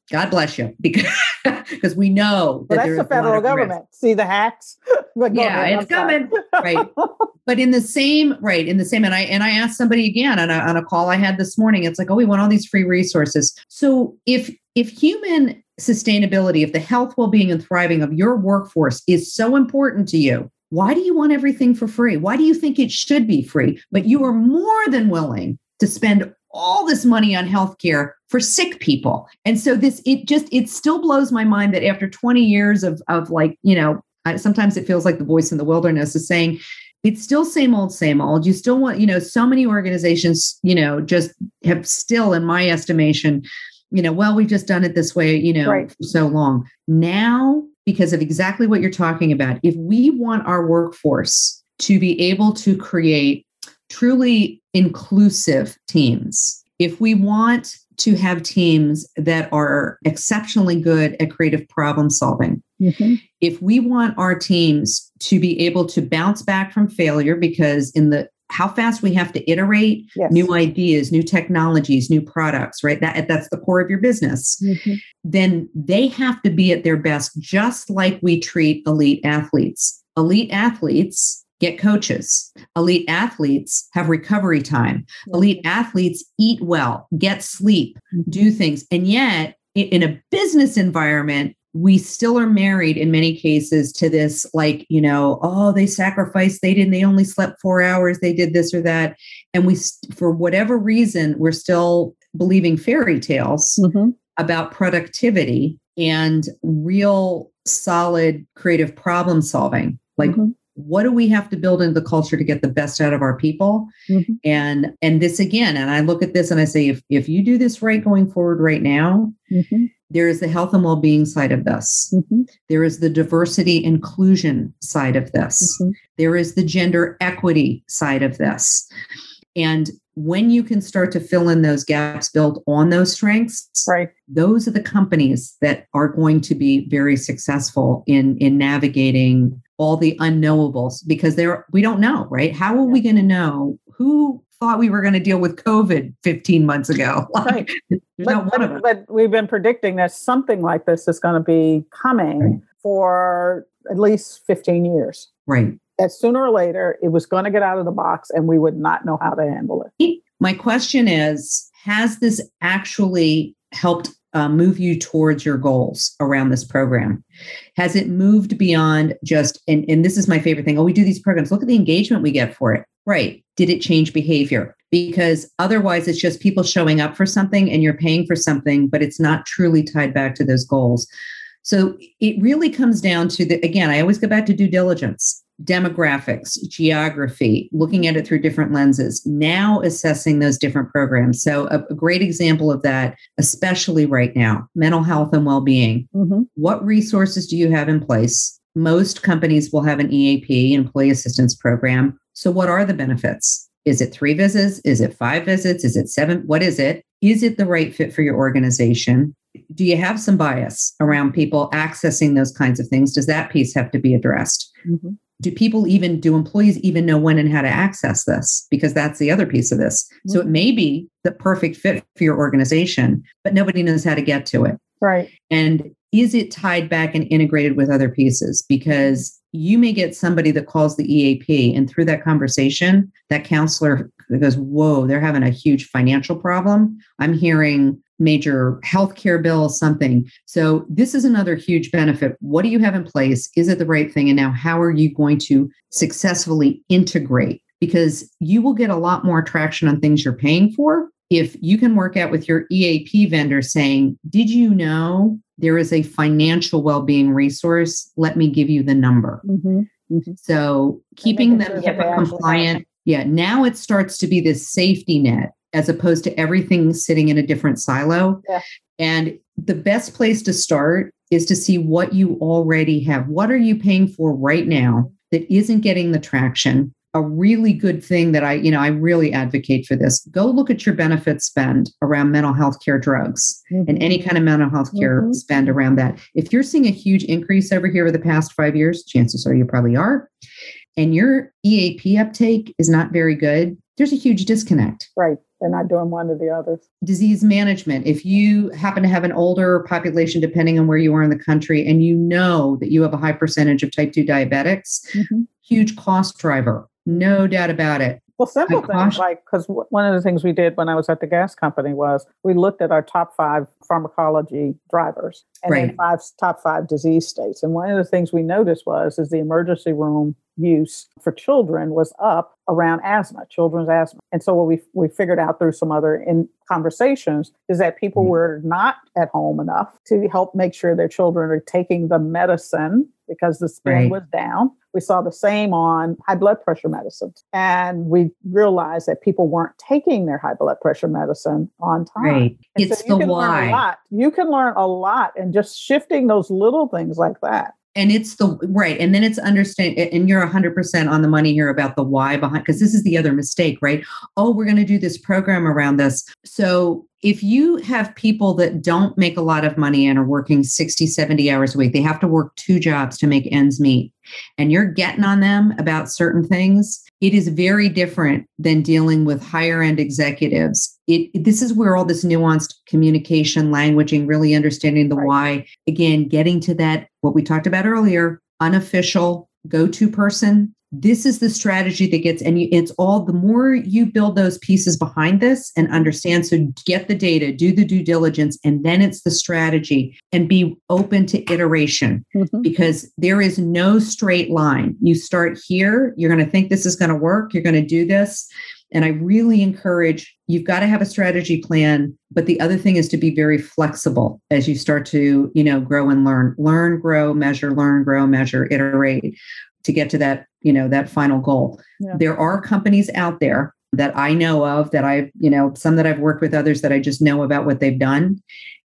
S2: God bless you, because *laughs* because we know
S1: that well, that's the federal government. Risk. See the hacks? *laughs*
S2: yeah, it's coming. right. *laughs* But in the same, right, in the same, and I and I asked somebody again on a on a call I had this morning. It's like, oh, we want all these free resources. So if if human sustainability, if the health, well-being, and thriving of your workforce is so important to you, why do you want everything for free? Why do you think it should be free? But you are more than willing to spend all this money on healthcare for sick people. And so this it just it still blows my mind that after 20 years of of like, you know, sometimes it feels like the voice in the wilderness is saying it's still same old same old you still want you know so many organizations you know just have still in my estimation you know well we've just done it this way you know right. for so long now because of exactly what you're talking about if we want our workforce to be able to create truly inclusive teams, if we want to have teams that are exceptionally good at creative problem solving, mm-hmm. if we want our teams to be able to bounce back from failure, because in the how fast we have to iterate yes. new ideas, new technologies, new products, right? That that's the core of your business. Mm-hmm. Then they have to be at their best, just like we treat elite athletes. Elite athletes get coaches. Elite athletes have recovery time. Elite athletes eat well, get sleep, mm-hmm. do things. And yet, in a business environment, we still are married in many cases to this, like, you know, oh, they sacrificed, they didn't, they only slept four hours, they did this or that. And we, for whatever reason, we're still believing fairy tales mm-hmm. about productivity and real solid creative problem solving. Like, mm-hmm what do we have to build into the culture to get the best out of our people mm-hmm. and and this again and i look at this and i say if if you do this right going forward right now mm-hmm. there is the health and well-being side of this mm-hmm. there is the diversity inclusion side of this mm-hmm. there is the gender equity side of this and when you can start to fill in those gaps build on those strengths
S1: right
S2: those are the companies that are going to be very successful in in navigating all the unknowables because there we don't know, right? How are we going to know who thought we were going to deal with COVID 15 months ago? *laughs*
S1: Like, right. but, but, but, we've been predicting that something like this is going to be coming right. for at least 15 years.
S2: Right.
S1: That sooner or later it was going to get out of the box and we would not know how to handle it.
S2: My question is Has this actually helped uh, move you towards your goals around this program? Has it moved beyond just, and, and this is my favorite thing, oh, we do these programs, look at the engagement we get for it. Right. Did it change behavior? because otherwise it's just people showing up for something and you're paying for something, but it's not truly tied back to those goals. So it really comes down to the, again, I always go back to due diligence demographics, geography, looking at it through different lenses, now assessing those different programs. So, a, a great example of that, especially right now, mental health and well being. Mm-hmm. What resources do you have in place? Most companies will have an EAP, employee assistance program. So, what are the benefits? Is it three visits? Is it five visits? Is it seven? What is it? Is it the right fit for your organization? Do you have some bias around people accessing those kinds of things? Does that piece have to be addressed? Mm-hmm do people even do employees even know when and how to access this? Because that's the other piece of this. Mm-hmm. so it may be the perfect fit for your organization but nobody knows how to get to it.
S1: Right.
S2: And is it tied back and integrated with other pieces? Because you may get somebody that calls the eap and through that conversation that counselor goes whoa they're having a huge financial problem. I'm hearing major healthcare bill, something. So this is another huge benefit. What do you have in place? Is it the right thing? And now how are you going to successfully integrate? Because you will get a lot more traction on things you're paying for if you can work out with your EAP vendor saying, Did you know there is a financial well being resource? Let me give you the number. Mm-hmm. Mm-hmm. So keeping them HIPAA compliant. Yeah, now it starts to be this safety net as opposed to everything sitting in a different silo. Yeah. And the best place to start is to see what you already have. What are you paying for right now that isn't getting the traction? A really good thing that I, you know, I really advocate for this. Go look at your benefit spend around mental health care drugs mm-hmm. and any kind of mental health care mm-hmm. spend around that. If you're seeing a huge increase over here over the past five years, chances are you probably are, and your EAP uptake is not very good, there's a huge disconnect.
S1: Right. They're not doing one or the other.
S2: Disease management. If you happen to have an older population, depending on where you are in the country, and you know that you have a high percentage of type 2 diabetics, mm-hmm. huge cost driver. No doubt about it.
S1: Well, simple things like because one of the things we did when I was at the gas company was we looked at our top five pharmacology drivers and right. then five top five disease states. And one of the things we noticed was is the emergency room use for children was up around asthma, children's asthma. And so what we we figured out through some other in conversations is that people mm-hmm. were not at home enough to help make sure their children are taking the medicine because the spin right. was down. We saw the same on high blood pressure medicines. And we realized that people weren't taking their high blood pressure medicine on time. Right.
S2: it's so the why.
S1: You can learn a lot and just shifting those little things like that
S2: and it's the right and then it's understand and you're 100% on the money here about the why behind because this is the other mistake right? Oh we're going to do this program around this. So if you have people that don't make a lot of money and are working 60 70 hours a week they have to work two jobs to make ends meet. And you're getting on them about certain things it is very different than dealing with higher end executives it, this is where all this nuanced communication languaging really understanding the right. why again getting to that what we talked about earlier unofficial go-to person. This is the strategy that gets and it's all the more you build those pieces behind this and understand so get the data do the due diligence and then it's the strategy and be open to iteration. Mm-hmm. because there is no straight line. You start here you're going to think this is going to work you're going to do this and i really encourage you've got to have a strategy plan but the other thing is to be very flexible as you start to you know grow and learn learn grow measure learn grow measure iterate to get to that you know that final goal yeah. there are companies out there that i know of that i've you know some that i've worked with others that i just know about what they've done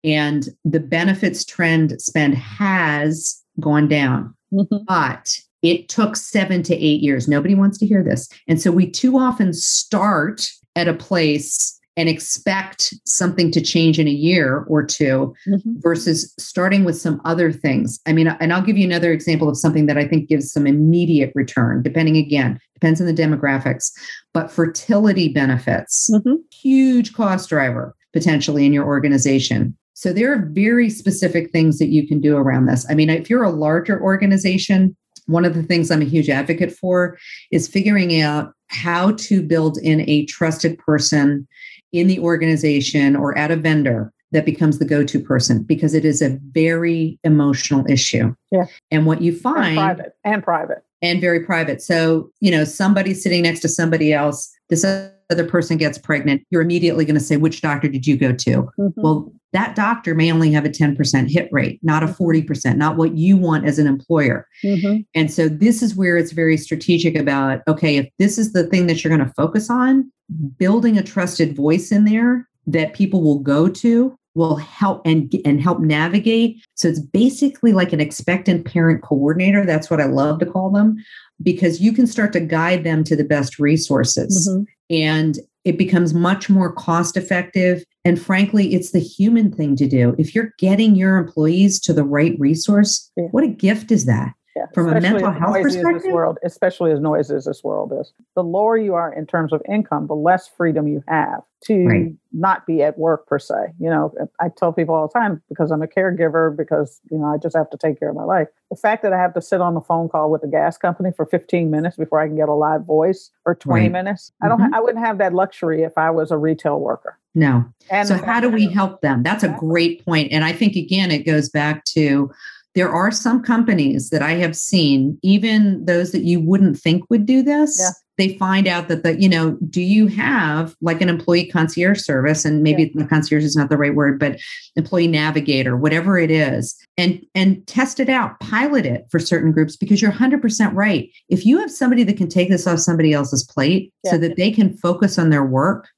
S2: and the benefits trend spend has gone down mm-hmm. but it took seven to eight years nobody wants to hear this and so we too often start at a place and expect something to change in a year or 2 mm-hmm. versus starting with some other things. I mean, and I'll give you another example of something that I think gives some immediate return, depending again, depends on the demographics, but fertility benefits, mm-hmm. huge cost driver potentially in your organization. So there are very specific things that you can do around this. I mean, if you're a larger organization, one of the things I'm a huge advocate for is figuring out how to build in a trusted person in the organization or at a vendor that becomes the go-to person because it is a very emotional issue.
S1: Yeah.
S2: And what you find
S1: and private and private
S2: and very private. So, you know, somebody sitting next to somebody else, this other person gets pregnant, you're immediately going to say, which doctor did you go to? Mm-hmm. Well, that doctor may only have a 10% hit rate, not a 40%, mm-hmm. not what you want as an employer. Mm-hmm. And so this is where it's very strategic about okay, if this is the thing that you're going to focus on, building a trusted voice in there that people will go to will help and and help navigate so it's basically like an expectant parent coordinator that's what i love to call them because you can start to guide them to the best resources mm-hmm. and it becomes much more cost effective and frankly it's the human thing to do if you're getting your employees to the right resource yeah. what a gift is that
S1: yeah, from a mental health perspective this world especially as noisy as this world is. The lower you are in terms of income the less freedom you have to right. not be at work per se. You know i tell people all the time because i'm a caregiver because you know i just have to take care of my life the fact that i have to sit on the phone call with the gas company for 15 minutes before i can get a live voice or 20 right. minutes i don't mm-hmm. i wouldn't have that luxury if i was a retail worker.
S2: No. And so how do we help them? That's a great point and i think again it goes back to there are some companies that I have seen, even those that you wouldn't think would do this. Yeah. They find out that the, you know, do you have like an employee concierge service? And maybe yeah. the concierge is not the right word, but employee navigator, whatever it is, and and test it out, pilot it for certain groups because you're 100% right. If you have somebody that can take this off somebody else's plate yeah. so that they can focus on their work,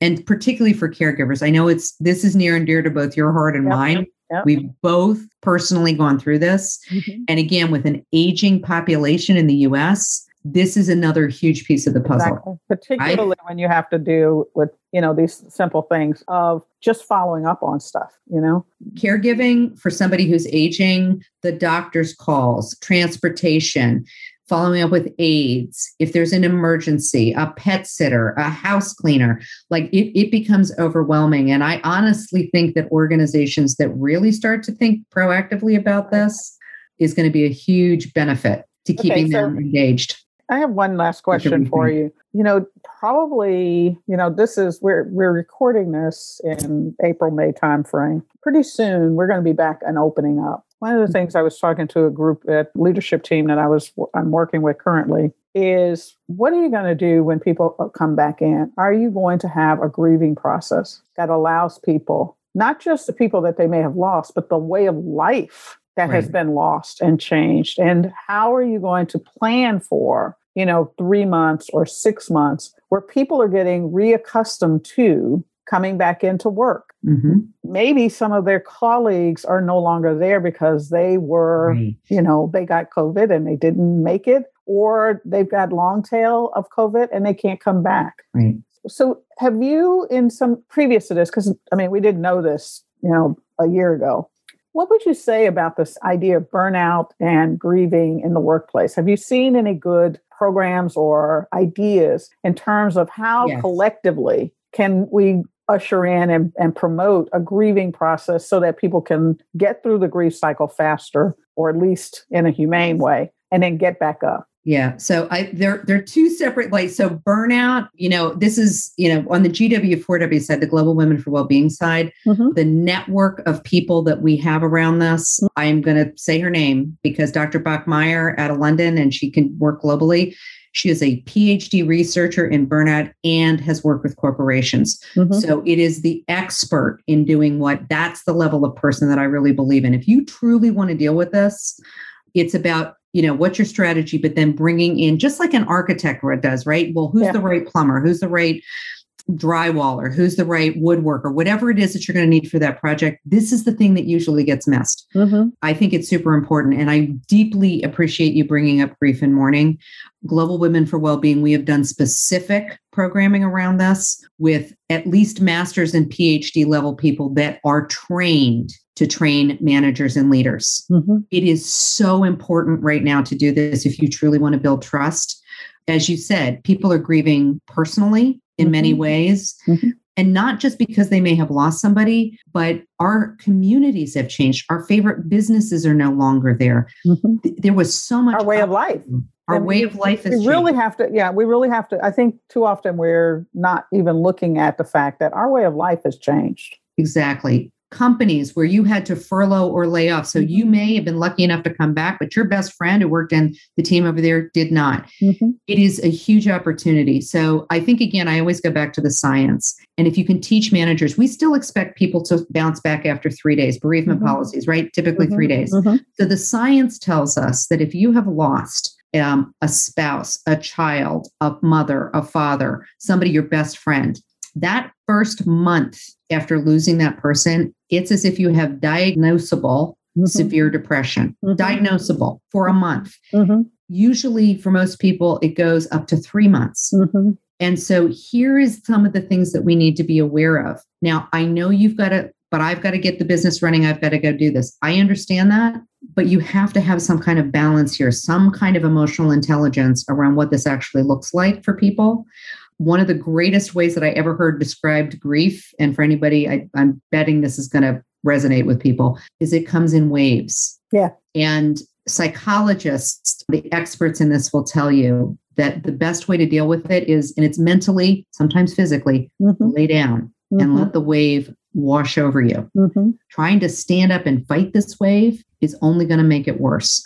S2: and particularly for caregivers, I know it's this is near and dear to both your heart and mine Yep. We've both personally gone through this. Mm-hmm. And again, with an aging population in the US, this is another huge piece of the puzzle. Exactly.
S1: Particularly I, when you have to do with, you know, these simple things of just following up on stuff, you know?
S2: Caregiving for somebody who's aging, the doctor's calls, transportation, following up with aides, if there's an emergency, a pet sitter, a house cleaner, like it, it becomes overwhelming. And I honestly think that organizations that really start to think proactively about this is going to be a huge benefit to keeping okay, so them engaged.
S1: I have one last question *laughs* for you. You know, probably, you know, this is we're we're recording this in April May timeframe. Pretty soon, we're going to be back and opening up. One of the things I was talking to a group at leadership team that I was I'm working with currently is what are you going to do when people uh, come back in? Are you going to have a grieving process that allows people, not just the people that they may have lost, but the way of life that right. has been lost and changed? And how are you going to plan for, you know, three months or six months where people are getting reaccustomed to coming back into work. Mm-hmm. Maybe some of their colleagues are no longer there because they were, right. you know, they got COVID and they didn't make it, or they've got long tail of COVID and they can't come back. Right. So, have you, in some previous to this, because I mean, we didn't know this, you know, a year ago. What would you say about this idea of burnout and grieving in the workplace? Have you seen any good programs or ideas in terms of how yes. collectively can we usher in and, and promote a grieving process so that people can get through the grief cycle faster or at least in a humane way and then get back up
S2: yeah. So I they're they're two separate like so burnout, you know, this is, you know, on the GW4W side, the Global Women for Wellbeing side, mm-hmm. the network of people that we have around this. Mm-hmm. I'm gonna say her name because Dr. Bachmeyer out of London and she can work globally. She is a PhD researcher in burnout and has worked with corporations. Mm-hmm. So it is the expert in doing what that's the level of person that I really believe in. If you truly want to deal with this, it's about you know what's your strategy but then bringing in just like an architect does right well who's yeah. the right plumber who's the right drywaller, who's the right woodworker, whatever it is that you're going to need for that project, this is the thing that usually gets missed. Mm-hmm. I think it's super important. And I deeply appreciate you bringing up grief and mourning. Global Women for Wellbeing, we have done specific programming around this with at least master's and PhD level people that are trained to train managers and leaders. Mm-hmm. It is so important right now to do this if you truly want to build trust. As you said, people are grieving personally in mm-hmm. many ways. Mm-hmm. And not just because they may have lost somebody, but our communities have changed. Our favorite businesses are no longer there. Mm-hmm. There was so much.
S1: Our way of life.
S2: Our way of life is.
S1: We really have to, yeah, we really have to. I think too often we're not even looking at the fact that our way of life has changed.
S2: Exactly. Companies where you had to furlough or lay off. So you
S1: Mhm.
S2: may have been lucky enough to come back, but your best friend who worked in the team over there did not.
S1: Mhm.
S2: It is a huge opportunity. So I think, again, I always go back to the science. And if you can teach managers, we still expect people to bounce back after three days, bereavement
S1: Mhm.
S2: policies, right? Typically three days.
S1: Mhm.
S2: So the science tells us that if you have lost um, a spouse, a child, a mother, a father, somebody, your best friend, that first month after losing that person, it's as if you have diagnosable
S1: Mhm.
S2: severe depression,
S1: Mhm.
S2: diagnosable for a month.
S1: Mhm.
S2: Usually, for most people, it goes up to three months.
S1: Mhm.
S2: And so here is some of the things that we need to be aware of. Now, I know you've got to, but I've got to get the business running. I've got to go do this. I understand that, but you have to have some kind of balance here, some kind of emotional intelligence around what this actually looks like for people. One of the greatest ways that I ever heard described grief, and for anybody, I, I'm betting this is going to resonate with people, is it comes in waves.
S1: Yeah.
S2: And psychologists, the experts in this will tell you that the best way to deal with it is, and it's mentally, sometimes physically,
S1: Mhm.
S2: lay down and
S1: Mhm.
S2: let the wave wash over you.
S1: Mhm.
S2: Trying to stand up and fight this wave is only going to make it worse.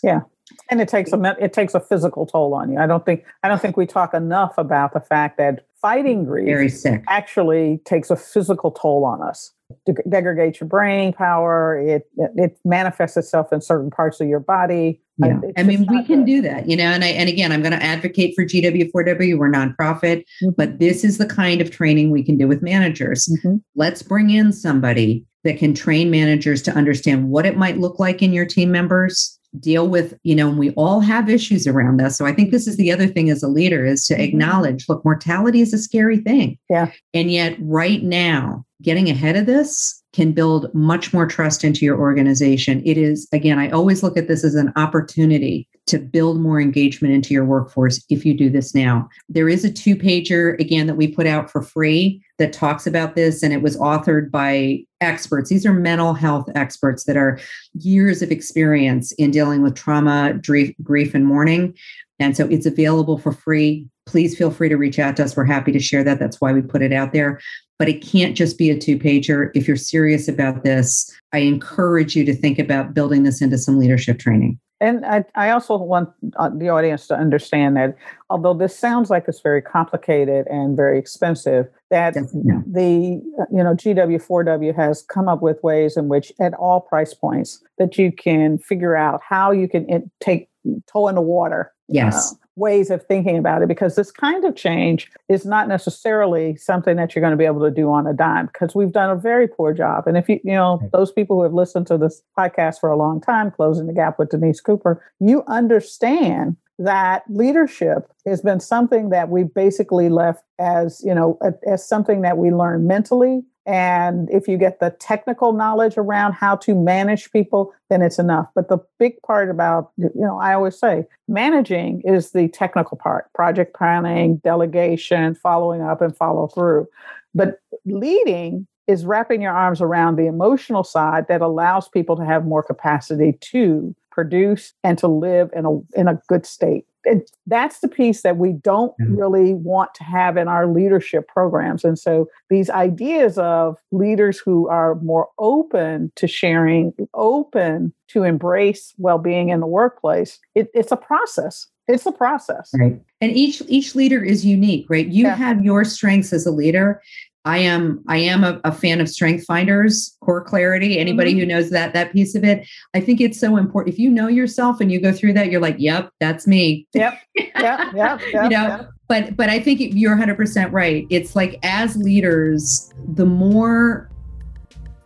S1: And it takes a it takes a physical toll on you. I don't think I don't think we talk enough about the fact that fighting grief actually takes a physical toll on us. It degrades your brain power. It, it it manifests itself in certain parts of your body.
S2: Yeah.
S1: It's
S2: I mean, we can
S1: good.
S2: do that, you know, and I, and again, I'm going to advocate for GW4W. We're nonprofit,
S1: Mhm.
S2: but this is the kind of training we can do with managers.
S1: Mhm.
S2: Let's bring in somebody that can train managers to understand what it might look like in your team members deal with you know and we all have issues around this so i think this is the other thing as a leader is to
S1: Mhm.
S2: acknowledge look mortality is a scary thing
S1: Yeah.
S2: and yet right now getting ahead of this can build much more trust into your organization. It is again i always look at this as an opportunity to build more engagement into your workforce if you do this now. There is a two pager again that we put out for free that talks about this and it was authored by experts. These are mental health experts that are years of experience in dealing with trauma grief, grief and mourning. And so it's available for free. Please feel free to reach out to us. We're happy to share that. That's why we put it out there but it can't just be a two pager if you're serious about this i encourage you to think about building this into some leadership training.
S1: And I, I also want uh, the audience to understand that although this sounds like it's very complicated and very expensive, that
S2: no.
S1: the you know GW4W has come up with ways in which at all price points that you can figure out how you can take toe in the water.
S2: Yes.
S1: Uh, ways of thinking about it because this kind of change is not necessarily something that you're going to be able to do on a dime because we've done a very poor job. And if you you know those people who have listened to this podcast for a long time closing the gap with denise cooper you understand that leadership has been something that we basically left as you know as something that we learn mentally and if you get the technical knowledge around how to manage people then it's enough. But the big part about you know i always say managing is the technical part project planning delegation following up and follow through. But leading is wrapping your arms around the emotional side that allows people to have more capacity to produce and to live in a in a good state. And that's the piece that we don't
S2: Mhm.
S1: really want to have in our leadership programs. And so these ideas of leaders who are more open to sharing open to embrace well-being in the workplace it, it's a process. It's a process.
S2: Right. And each each leader is unique right? You
S1: Yeah.
S2: have your strengths as a leader i am i am a, a fan of strength finders core clarity anybody
S1: Mhm.
S2: who knows that that piece of it i think it's so important if you know yourself and you go through that you're like yep that's me
S1: Yep. *laughs* yep, yep.
S2: you know but but i think you're 100% right it's like as leaders the more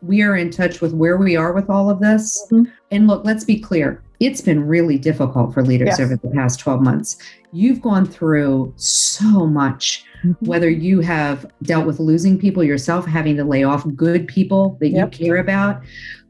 S2: we are in touch with where we are with all of this
S1: Mhm.
S2: and look let's be clear it's been really difficult for leaders
S1: Yes.
S2: over the past 12 months you've gone through so much
S1: Mhm. *laughs*
S2: whether you have dealt with losing people yourself having to lay off good people that
S1: Yep.
S2: you care about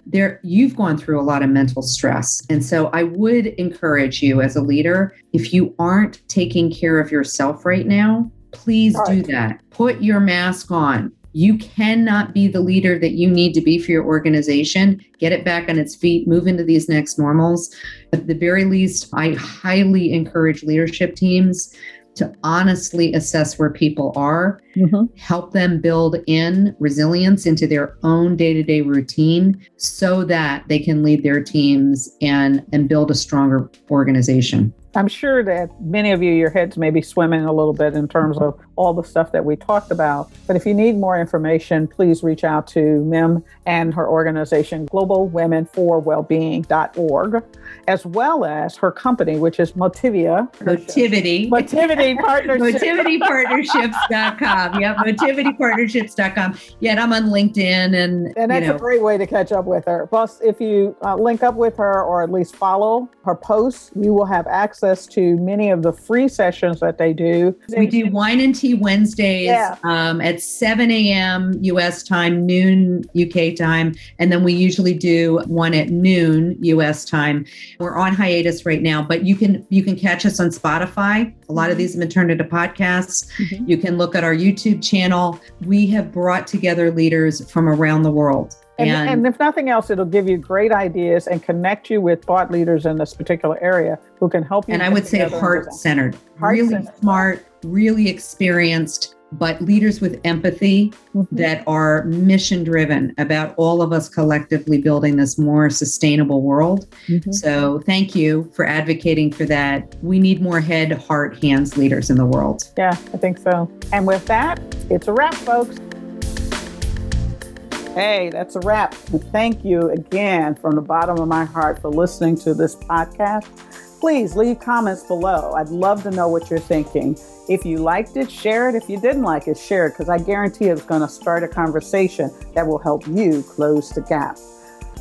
S2: there you've gone through a lot of mental stress. And so i would encourage you as a leader if you aren't taking care of yourself right now please do that. Put your mask on. You cannot be the leader that you need to be for your organization. Get it back on its feet. Move into these next normals. At the very least i highly encourage leadership teams to honestly assess where people are, mm-hmm. help them build in resilience into their own day-to-day routine so that they can lead their teams and and build a stronger organization.
S1: I'm sure that many of you, your heads may be swimming a little bit in terms of all the stuff that we talked about. But if you need more information, please reach out to Mim and her organization, Global Women for Wellbeing.org, as well as her company, which is Motivia.
S2: Motivity.
S1: Motivity *laughs* Partnerships.
S2: MotivityPartnerships.com. Yep, MotivityPartnerships.com. Yet I'm on LinkedIn. And,
S1: and that's
S2: you know.
S1: a great way to catch up with her. Plus, if you uh, link up with her or at least follow her posts, you will have access to many of the free sessions that they do.
S2: We do wine and tea Wednesdays yeah. um, at 7 a.m. US time, noon UK time. And then we usually do one at noon US time. We're on hiatus right now, but you can you can catch us on Spotify. A lot of mm-hmm. these have been turned into podcasts. Mm-hmm. You can look at our YouTube channel. We have brought together leaders from around the world.
S1: And, and, and, if nothing else, it'll give you great ideas and connect you with thought leaders in this particular area who can help you.
S2: And I would say heart centered, really smart, really experienced, but leaders with empathy mm-hmm. that are mission driven about all of us collectively building this more sustainable world. Mm-hmm. So thank you for advocating for that. We need more head, heart, hands leaders in the world.
S1: Yeah, I think so. And with that, it's a wrap, folks. Hey, that's a wrap. thank you again from the bottom of my heart for listening to this podcast. Please leave comments below. I'd love to know what you're thinking. If you liked it, share it. If you didn't like it, share it because I guarantee it's going to start a conversation that will help you close the gap.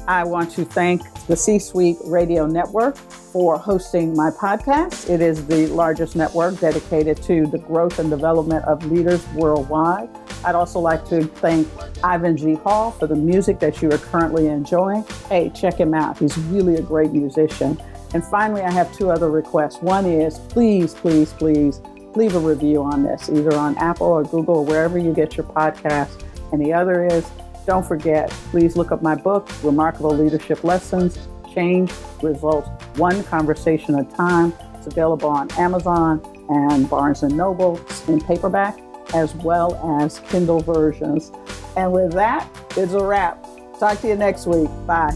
S1: I want to thank the C Suite Radio Network for hosting my podcast. It is the largest network dedicated to the growth and development of leaders worldwide. I'd also like to thank Ivan G. Hall for the music that you are currently enjoying. Hey, check him out. He's really a great musician. And finally, I have two other requests. One is please, please, please leave a review on this, either on Apple or Google or wherever you get your podcast. And the other is don't forget, please look up my book, Remarkable Leadership Lessons Change Results One Conversation at a Time. It's available on Amazon and Barnes and Noble in paperback, as well as Kindle versions. And with that, it's a wrap. Talk to you next week. Bye.